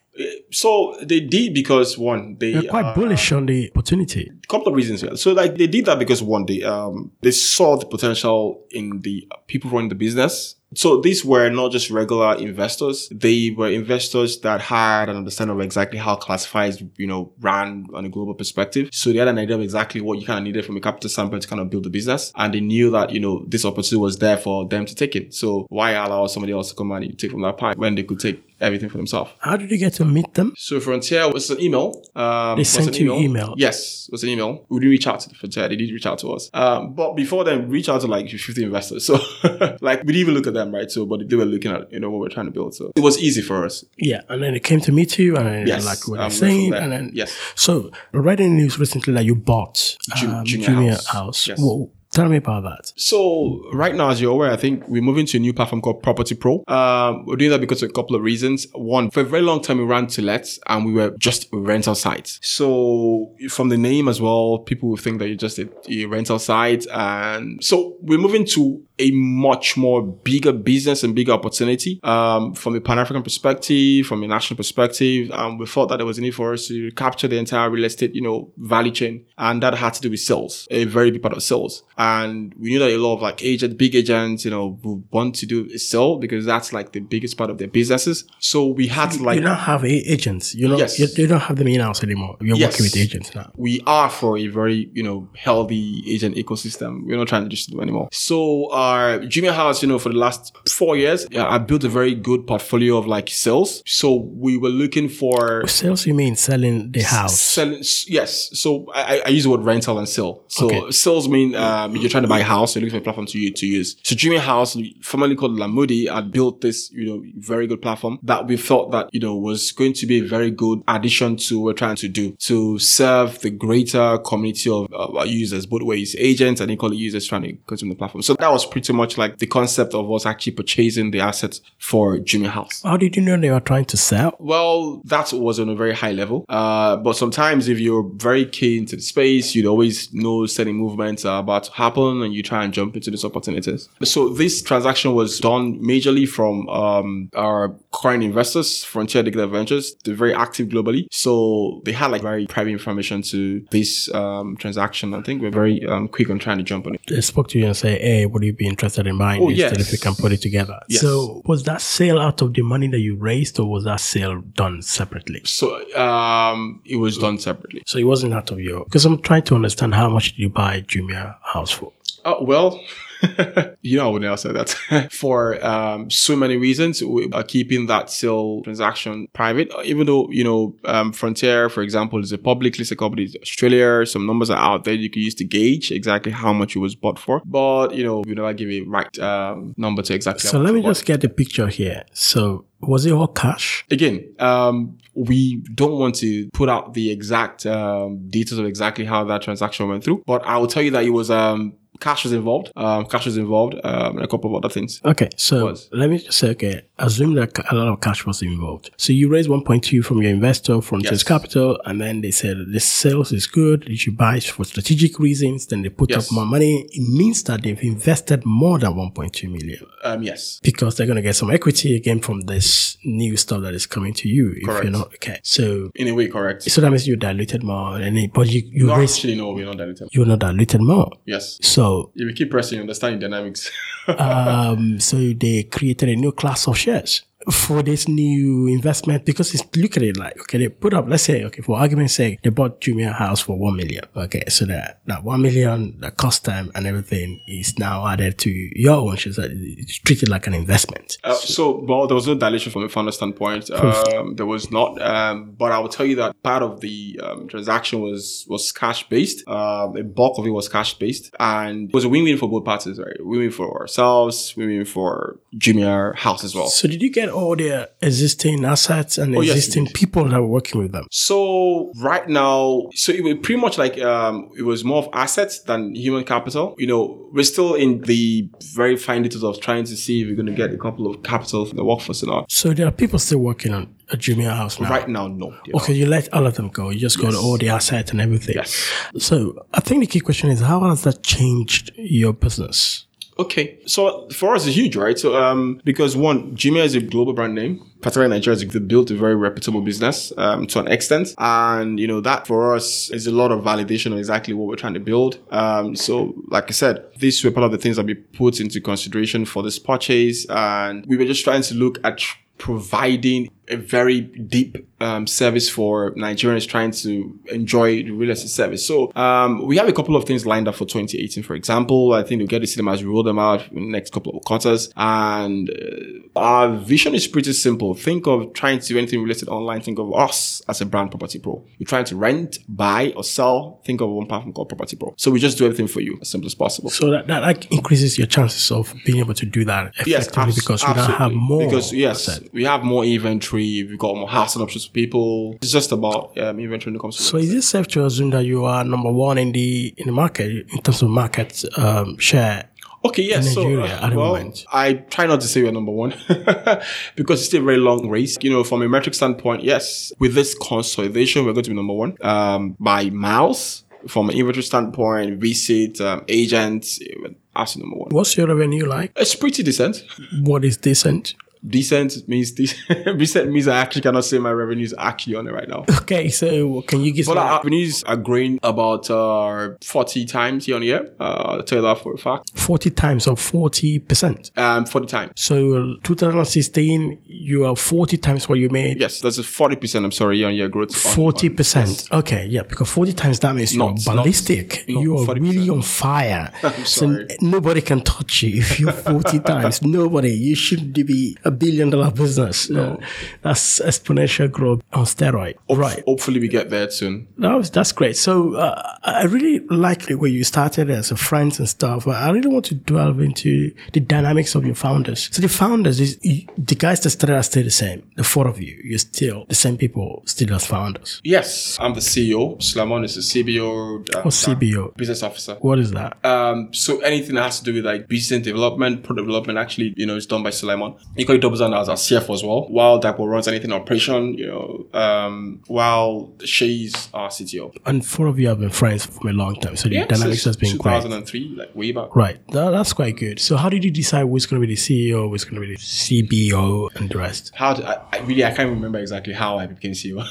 So they did because one, they They're quite uh, bullish on the opportunity. A couple of reasons here. So like they did that because one, they um they saw the potential in the people running the business. So these were not just regular investors. They were investors that had an understanding of exactly how classifieds, you know, ran on a global perspective. So they had an idea of exactly what you kind of needed from a capital standpoint to kind of build the business. And they knew that, you know, this opportunity was there for them to take it. So why allow somebody else to come and take from that pie when they could take everything for themselves? How did you get to meet them? So Frontier was an email. Um, They sent an you email? Yes, it was an email. We didn't reach out to Frontier. They did reach out to us. Um, but before then, reach out to like 50 investors. So like we didn't even look at them, right? So but they were looking at you know what we're trying to build. So it was easy for us. Yeah, and then they came to meet you, and then Yes, like what um, they're saying, and then Yes. So, I read in the news recently that you bought um, Jumia Jumia, House. House. Yes. Whoa, tell me about that. So right now, as you're aware, I think we're moving to a new platform called Property Pro. Um, we're doing that because of a couple of reasons. One, for a very long time, we ran Tolet and we were just rental site. So from the name as well, people will think that you're just a, a rental site. And so we're moving to a much more bigger business and bigger opportunity um, from a Pan African perspective, from a national perspective. Um, we thought that there was a need for us to capture the entire real estate, you know, value chain, and that had to do with sales, a very big part of sales. And we knew that a lot of like agents, big agents, you know, would want to do is sell because that's like the biggest part of their businesses. So we had to like you don't have agents. You know, Yes. you, you don't have them in house anymore. You're Yes. working with agents now. we are for a very you know healthy agent ecosystem. We're not trying to just do anymore. So our Jumia house, you know, for the last four years, yeah, I built a very good portfolio of like sales. So we were looking for Sales, you mean selling the house? selling. Yes. So I, I- use the word rental and sell. So Okay. sales mean um, you're trying to buy a house, you're looking for a platform to, to use. So Jumia house, formerly called Lamudi, had built this you know very good platform that we thought that you know was going to be a very good addition to what we're trying to do to serve the greater community of uh, users, both ways, agents and equally users trying to consume the platform. So that was pretty much like the concept of us actually purchasing the assets for Jumia House. How did you know they were trying to sell? Well, that was on a very high level. Uh, but sometimes if you're very keen to the space, you'd always know certain movements are about to happen and you try and jump into these opportunities. So this transaction was done majorly from um, our current investors, Frontier Digital Ventures. They're very active globally. So they had like very private information to this um, transaction. I think we're very um, quick on trying to jump on it. They spoke to you and say, hey, would you be interested in buying Oh, this yes. if we can put it together? Yes. So was that sale out of the money that you raised or was that sale done separately? So um, it was done separately. So it wasn't out of your, because I'm trying to understand how much did you buy Jumia house for? Uh, well, you know, I wouldn't answer that. For um, so many reasons, we are keeping that sale transaction private. Even though, you know, um, Frontier, for example, is a public listed company in Australia. Some numbers are out there you can use to gauge exactly how much it was bought for. But, you know, we never give a right um, number to exactly So let me just get the picture here. So was it all cash? again, um, we don't want to put out the exact um, details of exactly how that transaction went through, but I will tell you that it was um, cash was involved. Um, cash was involved, um, and a couple of other things. Okay, so let me just say, okay, assume that a lot of cash was involved. So you raised 1.2 from your investor, from Yes. Capital, and then they said the sales is good. You buy it for strategic reasons? Then they put Yes. up more money. It means that they've invested more than 1.2 million Um, yes. because they're going to get some equity again from this new stuff that is coming to you. If Correct. you're not okay, so In a way, correct. so that means you diluted more, and it, but you you No, raised actually, no, we're not diluted. you're not diluted more. Yes. So If you keep pressing, you understand the dynamics. um, so they created a new class of shares for this new investment because it's look at it like okay they put up let's say okay for argument's sake they bought Jumia house for one million okay so that that one million the cost time and everything is now added to your own shares it's treated like an investment Uh, so, well, there was no dilution from a founder standpoint. Um, there was not, um, but I will tell you that part of the um, transaction was was cash based. Um, a bulk of it was cash based, and it was a win win for both parties, right? Win win for ourselves, win win for Jumia House as well. so did you get all their existing assets and Oh, existing indeed. people that were working with them So right now, so it was pretty much like um, it was more of assets than human capital. You know, we're still in the very fine details of trying to see if we're going to get a couple of capital from the workforce or not. so there are people still working on a Jumia house now Right now, no. Okay, you let all of them go. You just got all the assets and everything. Yes. So I think the key question is how has that changed your business? Okay, so for us, it's huge, right? So, um, because one, Jumia is a global brand name, particularly in Nigeria, they built a very reputable business, um, to an extent. And, you know, that for us is a lot of validation of exactly what we're trying to build. Um, so, like I said, these were part of the things that we put into consideration for this purchase. And we were just trying to look at providing a very deep um, service for Nigerians trying to enjoy the real estate service. So um, we have a couple of things lined up for 2018. For example, I think we'll get to see them as we roll them out in the next couple of quarters. And uh, our vision is pretty simple. Think of trying to do anything related online. Think of us as a brand Property Pro. You're trying to rent, buy, or sell. Think of one platform called Property Pro. So we just do everything for you as simple as possible. So that, that like increases your chances of being able to do that effectively abs- because we now have more. Because yes, asset. we have more inventory. We've got more housing options for people. It's just about um, inventory when it comes to. So is it safe to assume that you are number one in the in the market in terms of market um, share? Okay, yes. So, uh, well, moment? I try not to say we're number one because it's still a very long race. You know, from a metric standpoint, yes, with this consolidation, we're going to be number one um, by miles. From an inventory standpoint, visit, um, agents, we're absolutely number one. What's your revenue like? It's pretty decent. What is decent? Decent means decent. decent means I actually cannot say my revenue is actually on it right now. Okay, so can you give But our revenues are growing about uh, 40 times year on year. Uh, I'll tell you that for a fact. 40 times or 40%? Um, 40 times. So 2016, you are 40 times what you made. Yes, that's a 40%, I'm sorry, year on year growth. Forty percent. Okay, yeah, because forty times that means you're ballistic. not you are 40%. really on fire. So sorry. nobody can touch you if you're forty times. Nobody. You shouldn't be a billion dollar business. Uh, that's exponential growth on steroid. Right. Hopefully we get there soon. That was, that's great. So uh, I really like the way you started as a friends and stuff. But I really want to delve into the dynamics of your founders. So the founders is the guys that started are still the same. The four of you, you're still the same people, still as founders. Yes, I'm the CEO. Sulaimon is the CBO. uh, What's CBO? Business officer. What is that? Um, so anything that has to do with like business development, product development, actually, you know, is done by Sulaimon. You can Craig doubles down as a CFO as well, while Dapo runs anything operation, you know, um, while she's our CTO. And four of you have been friends for a long time, so the dynamics has been great. 2003, like way back. Right, that, that's quite good. So, how did you decide who's going to be the CEO, who's going to be the CBO, and the rest? How did, I, I really I can't remember exactly how I became CEO.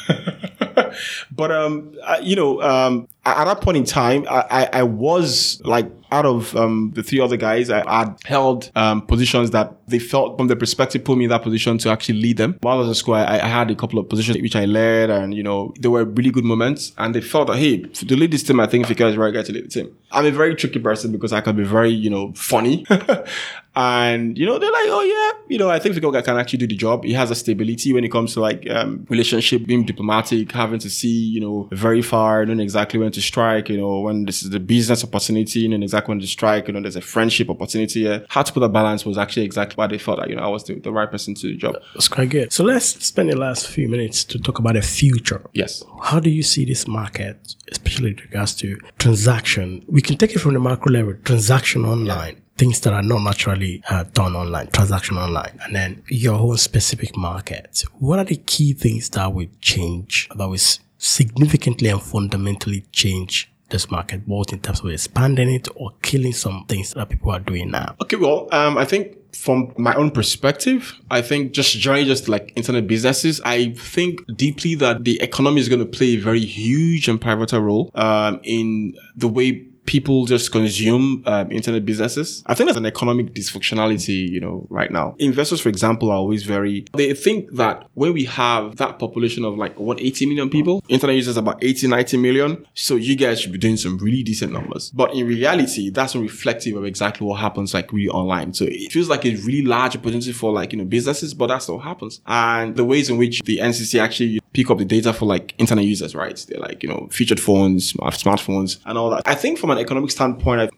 but um, I, you know, um, at that point in time, I, I, I was like out of um, the three other guys, I had held um, positions that they felt from their perspective put me in that position to actually lead them. While I was in school, I, I had a couple of positions which I led, and you know they were really good moments. And they felt that hey, to lead this team, I think Fika is the right guy to lead the team. I'm a very tricky person because I can be very you know funny. And, you know, they're like, oh yeah, you know, I think Fika can actually do the job. He has a stability when it comes to like, um, relationship, being diplomatic, having to see, you know, very far, knowing exactly when to strike, you know, when this is the business opportunity, knowing exactly when to strike, you know, there's a friendship opportunity here. How to put a balance was actually exactly why they felt that, you know, I was the, the right person to do the job. That's quite good. So, let's spend the last few minutes to talk about the future. Yes. How do you see this market, especially in regards to transaction? We can take it from the macro level, transaction online. Things that are not naturally uh, done online, transaction online, and then your own specific market. What are the key things that will change, that will significantly and fundamentally change this market, both in terms of expanding it or killing some things that people are doing now? Okay, well, um, I think from my own perspective, I think just generally just like internet businesses, I think deeply that the economy is going to play a very huge and pivotal role um, in the way people just consume um, internet businesses. I think there's an economic dysfunctionality, you know, right now. Investors, for example, are always very, they think that when we have that population of like, what, 80 million people, internet users about 80, 90 million. So you guys should be doing some really decent numbers. But in reality, that's not reflective of exactly what happens like really online. So it feels like a really large opportunity for like, you know, businesses, but that's what happens. And the ways in which the NCC actually pick up the data for like internet users, right? They're like, you know, featured phones, smartphones and all that. I think from an economic standpoint,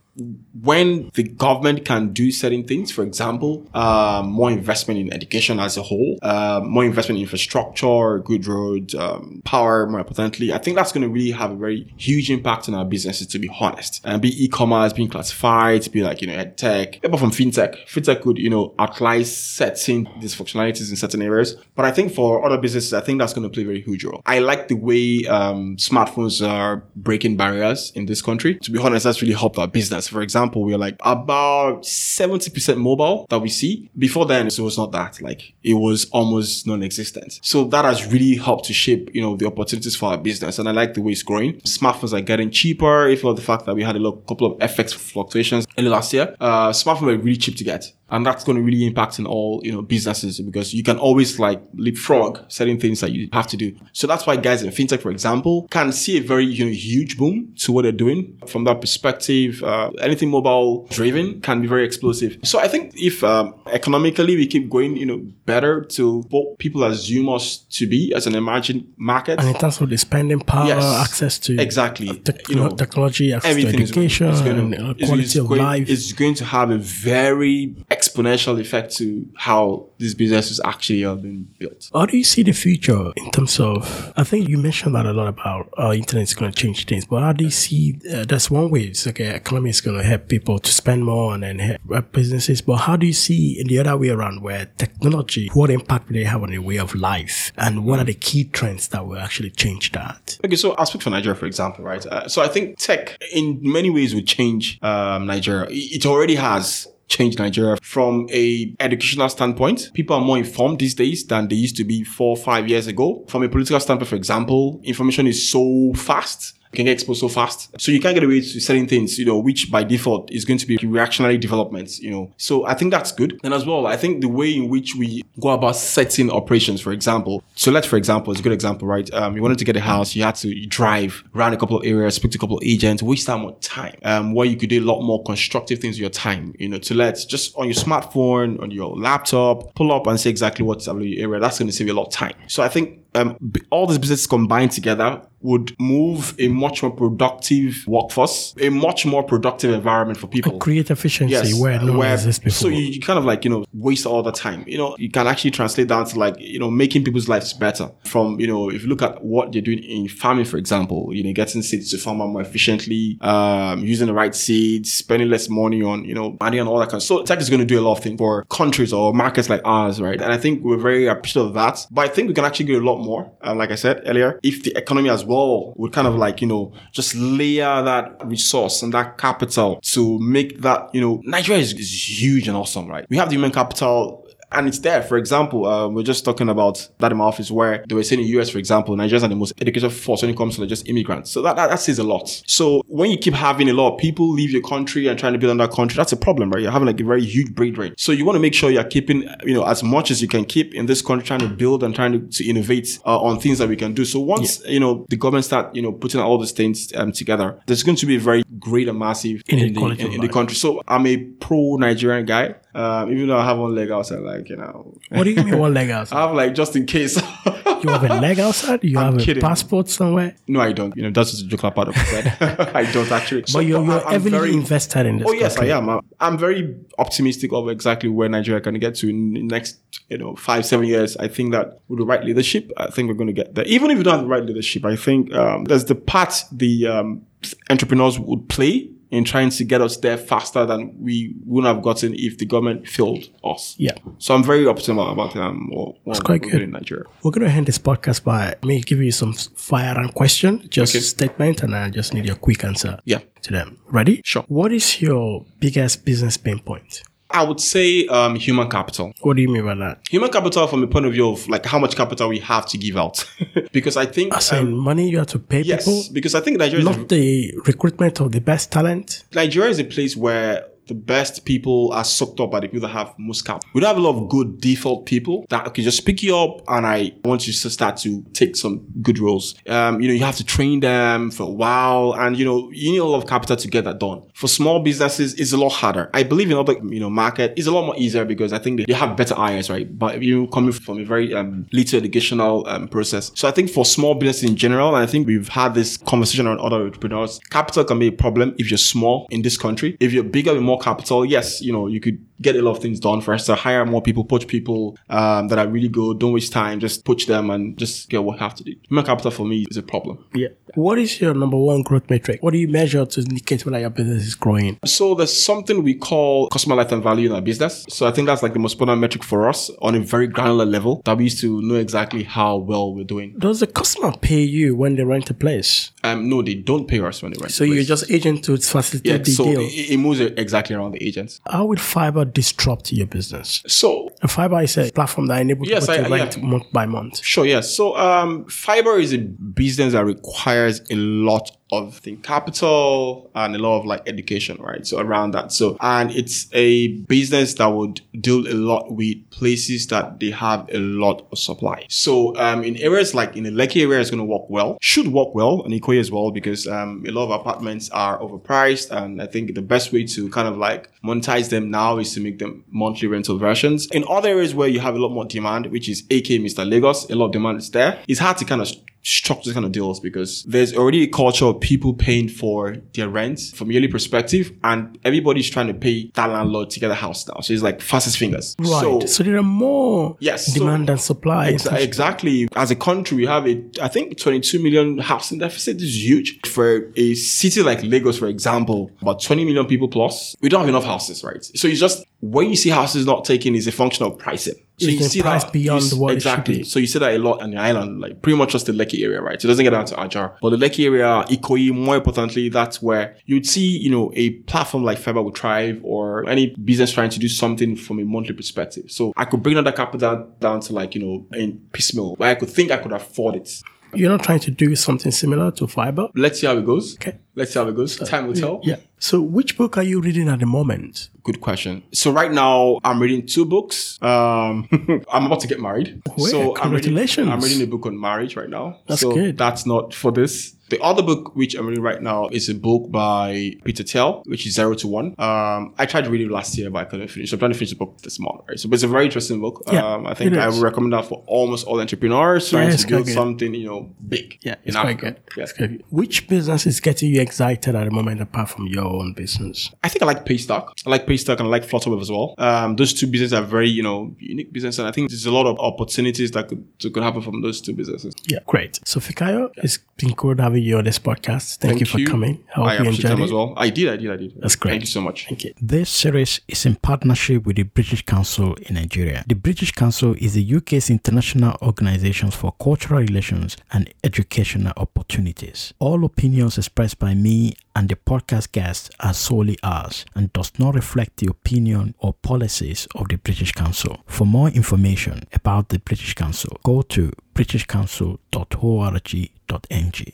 when the government can do certain things, for example, uh, more investment in education as a whole, uh, more investment in infrastructure, good roads, um, power, more importantly, I think that's going to really have a very huge impact on our businesses, to be honest. And be e-commerce, being classified, be like, you know, ed tech, apart from fintech. Fintech could, you know, utilize certain dysfunctionalities in certain areas. But I think for other businesses, I think that's going to play a very huge role. I like the way, um, smartphones are breaking barriers in this country. To be honest, that's really helped our business. For example, we're like about 70% mobile that we see. Before then, it was not that. Like it was almost non-existent. So that has really helped to shape, you know, the opportunities for our business. And I like the way it's growing. Smartphones are getting cheaper. If for the fact that we had a couple of FX fluctuations early last year, uh, smartphones were really cheap to get. And that's going to really impact in all, you know, businesses because you can always like leapfrog certain things that you have to do. So that's why guys in fintech, for example, can see a very, you know, huge boom to what they're doing from that perspective. Uh, anything mobile driven can be very explosive. So I think if, um, economically we keep going, you know, better to what people assume us to be as an emerging market. And in terms of the spending power, Yes. access to Exactly. tech- You know, technology, access to everything is- education, is going to, uh, is- quality is of going, life. is going to have a very exponential effect to how these businesses actually are being built. How do you see the future in terms of? I think you mentioned that a lot about uh, internet is going to change things, but how do you see? Uh, that's one way. It's like uh, economy is going to help people to spend more and then help businesses. But how do you see in the other way around, where technology, what impact will they have on the way of life, and what are the key trends that will actually change that? Okay, so I'll speak for Nigeria, for example, right? Uh, so I think tech in many ways would change um, Nigeria. It already has changed Nigeria from a educational standpoint. People are more informed these days than they used to be four or five years ago. From a political standpoint, for example, information is so fast. Can get exposed so fast. So you can't get away to certain things, you know, which by default is going to be reactionary developments, you know. So I think that's good. And as well, I think the way in which we go about setting operations, for example. So let's, for example, is a good example, right? Um, you wanted to get a house, you had to drive around a couple of areas, speak to a couple of agents, waste that much time. Um, where you could do a lot more constructive things with your time, you know, Tolet just on your smartphone, on your laptop, pull up and say exactly what's available in your area. That's going to save you a lot of time. So I think um, all these businesses combined together would move a much more productive workforce, a much more productive environment for people. Create efficiency where none where- exists before. So you, you kind of like, you know, waste all the time. You know, you can actually translate down to like, you know, making people's lives better. From, you know, if you look at what you're doing in farming, for example, you know, getting seeds to farm more efficiently, um, using the right seeds, spending less money on, you know, money and all that kind of So tech is going to do a lot of things for countries or markets like ours, right? And I think we're very appreciative of that. But I think we can actually do a lot more. Um, like I said earlier, if the economy as well would kind of like, you know, just layer that resource and that capital to make that, you know, Nigeria is, is huge and awesome, right? We have the human capital and it's there. For example, uh, we're just talking about that in my office where they were saying in the US, for example, Nigerians are the most educated force when it comes to just immigrants. So that, that, that says a lot. So when you keep having a lot of people leave your country and trying to build another country, that's a problem, right? You're having like a very huge breed rate. So you want to make sure you're keeping, you know, as much as you can keep in this country, trying to build and trying to, to innovate uh, on things that we can do. So once, you know, the government start, you know, putting all these things um, together, there's going to be a very great and massive in the, in, in the country. So I'm a pro Nigerian guy. Um, even though I have one leg outside, like, you know, what do you mean one leg outside? I have like just in case. You have a leg outside? You I'm have kidding. a passport somewhere? no, I don't. You know, that's just a joke part of it. I don't actually. But you're, you're I'm heavily very- invested in this. Oh yes, country. I am. I'm, I'm very optimistic of exactly where Nigeria can get to in the next, you know, five, seven years. I think that with the right leadership, I think we're going to get there. Even if you don't have the right leadership, I think um, there's the part the um, entrepreneurs would play in trying to get us there faster than we wouldn't have gotten if the government failed us. Yeah. So I'm very optimistic about um, what, what quite good. in Nigeria. We're going to end this podcast by me giving you some fire and question, just Okay. statement, and I just need your quick answer Yeah. to them. Ready? Sure. What is your biggest business pain point? I would say um, human capital. What do you mean by that? Human capital from the point of view of like how much capital we have to give out. because I think As in um, money you have to pay yes, people, because I think Nigeria is, not the recruitment of the best talent. Nigeria is a place where the best people are sucked up by the people that have most cap. We don't have a lot of good default people that can just pick you up and I want you to start to take some good roles. Um, you know, you have to train them for a while and you know, you need a lot of capital to get that done. For small businesses, it's a lot harder. I believe in other, you know, market is a lot more easier because I think they, have better eyes, right? But you coming from a very um, little educational um, process. So I think for small business in general, and I think we've had this conversation on other entrepreneurs, capital can be a problem if you're small in this country. If you're bigger more capital, yes, you know, you could get a lot of things done for us to hire more people, poach people um, that are really good. Don't waste time, just poach them and just get what you have to do. Human capital for me is a problem. Yeah. What is your number one growth metric? What do you measure to indicate whether your business is growing? So there's something we call customer lifetime value in our business. So I think that's like the most important metric for us on a very granular level that we used to know exactly how well we're doing. Does the customer pay you when they rent a place? Um, no, they don't pay us when they rent. So you're just agent to facilitate yeah. the So deal. it, it moves exactly around the agents. How will Fibre disrupt your business? So Fibre is a platform that enables Yes, people to I- rent yeah. month by month. Sure, yes. So um Fibre is a business that requires a lot of think capital and a lot of like education, right? So around that. So and it's a business that would deal a lot with places that they have a lot of supply. So um in areas like in the Lekki area it's gonna work well, should work well and Ikoyi as well because um a lot of apartments are overpriced and I think the best way to kind of like monetize them now is to make them monthly rental versions. In other areas where you have a lot more demand, which is AK Mr. Lagos, a lot of demand is there. It's hard to kind of structure this kind of deals because there's already a culture of people paying for their rent from a yearly perspective and everybody's trying to pay that landlord to get a house now. So it's like fastest fingers. Right. So So, there are more Yes, so- demand than supply. Exa- exactly. As a country, we have a, I think, 22 million housing deficit. This is huge. For a city like Lagos, for example, about 20 million people plus, we don't have enough houses, right? So it's just, when you see houses not taken is a function of pricing. So you see that beyond you what it exactly. be. So you see that a lot on the island, like pretty much just the Lekki area, right? So it doesn't get down to Ajah, but the Lekki area, Ikoyi, more importantly, that's where you'd see, you know, a platform like Fibre would thrive or any business trying to do something from a monthly perspective. So I could bring that capital down to like, you know, in piecemeal where I could think I could afford it. You're not trying to do something similar to Fibre. Let's see how it goes. Okay. Let's see how it goes. Time will tell. Yeah. So which book are you reading at the moment? Good question. So right now I'm reading two books. Um, I'm about to get married. So I'm reading, congratulations. I'm reading a book on marriage right now. That's so good. That's not for this. The other book which I'm reading right now is a book by Peter Thiel, which is Zero to One. Um, I tried to read it last year, but I couldn't finish. So I'm trying to finish the book this month. Right? So, but it's a very interesting book. Yeah, um, I think I would recommend that for almost all entrepreneurs trying Yeah, to build something, you know, big. Yeah, it's quite Africa. good. Yeah. It's good. Which business is getting you excited at the moment apart from your own business? I think I like Paystack. I like Paystack and I like Flutterwave as well. Um, those two businesses are very, you know, unique businesses. and I think there's a lot of opportunities that could that could happen from those two businesses. Yeah, great. So Fikayo, it's been good having you on this podcast. Thank, you for coming. I hope I you enjoyed it. as well. I did, I did, I did. That's great. Thank you so much. Thank you. This series is in partnership with the British Council in Nigeria. The British Council is the UK's international organization for cultural relations and educational opportunities. All opinions expressed by me and the podcast guests are solely ours and does not reflect the opinion or policies of the British Council. For more information about the British Council, go to britishcouncil.org.ng.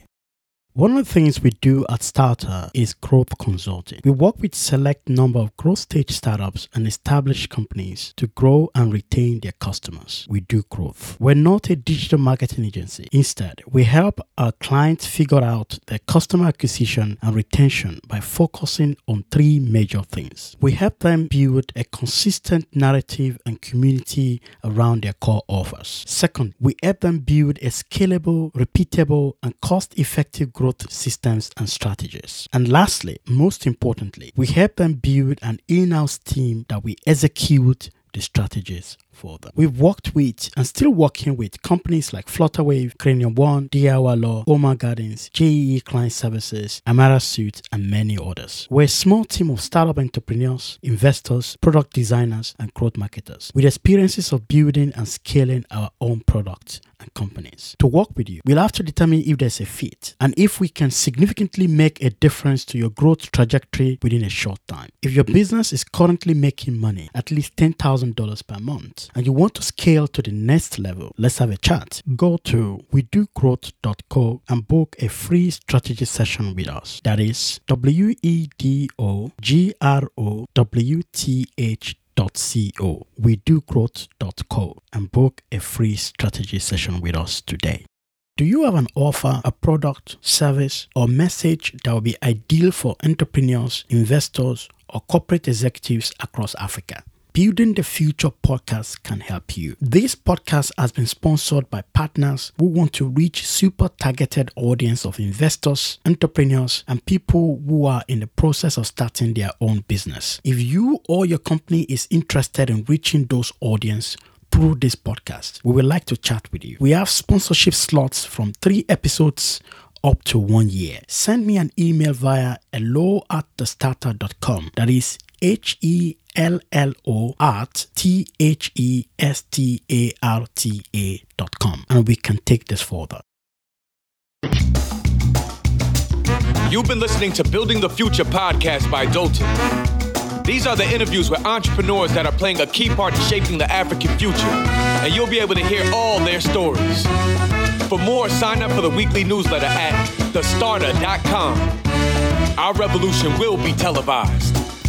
One of the things we do at Starta is growth consulting. We work with select number of growth stage startups and established companies to grow and retain their customers. We do growth. We're not a digital marketing agency. Instead, we help our clients figure out their customer acquisition and retention by focusing on three major things. We help them build a consistent narrative and community around their core offers. Second, we help them build a scalable, repeatable, and cost effective growth systems and strategies. And lastly, most importantly, we help them build an in house team that we execute the strategies for them. We've worked with and still working with companies like Flutterwave, Cranium One, DIY Law, Oma Gardens, JEE Client Services, Amara Suits, and many others. We're a small team of startup entrepreneurs, investors, product designers, and growth marketers with experiences of building and scaling our own products and companies. To work with you, we'll have to determine if there's a fit and if we can significantly make a difference to your growth trajectory within a short time. If your business is currently making money, at least $10,000 per month, and you want to scale to the next level, let's have a chat. Go to wedogrowth.co and book a free strategy session with us. That is W E D O G R O W T H co we do growth.co and book a free strategy session with us today. Do you have an offer, a product, service, or message that will be ideal for entrepreneurs, investors, or corporate executives across Africa? Building the Future podcast can help you. This podcast has been sponsored by partners who want to reach a super targeted audience of investors, entrepreneurs, and people who are in the process of starting their own business. If you or your company is interested in reaching those audience, through this podcast, we would like to chat with you. We have sponsorship slots from three episodes up to one year. Send me an email via hello at thestarta.com. That is H E L L O at T H E S T A R T A dot com. And we can take this further. You've been listening to Building the Future podcast by Dotun. These are the interviews with entrepreneurs that are playing a key part in shaping the African future, and you'll be able to hear all their stories. For more, sign up for the weekly newsletter at thestarta.com. Our revolution will be televised.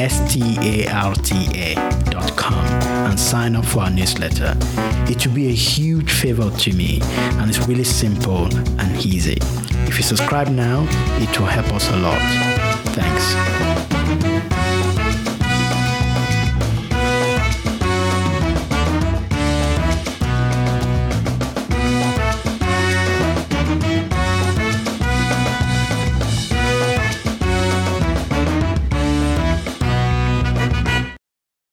S T A R T A.com and sign up for our newsletter. It will be a huge favor to me and it's really simple and easy. If you subscribe now, it will help us a lot. Thanks.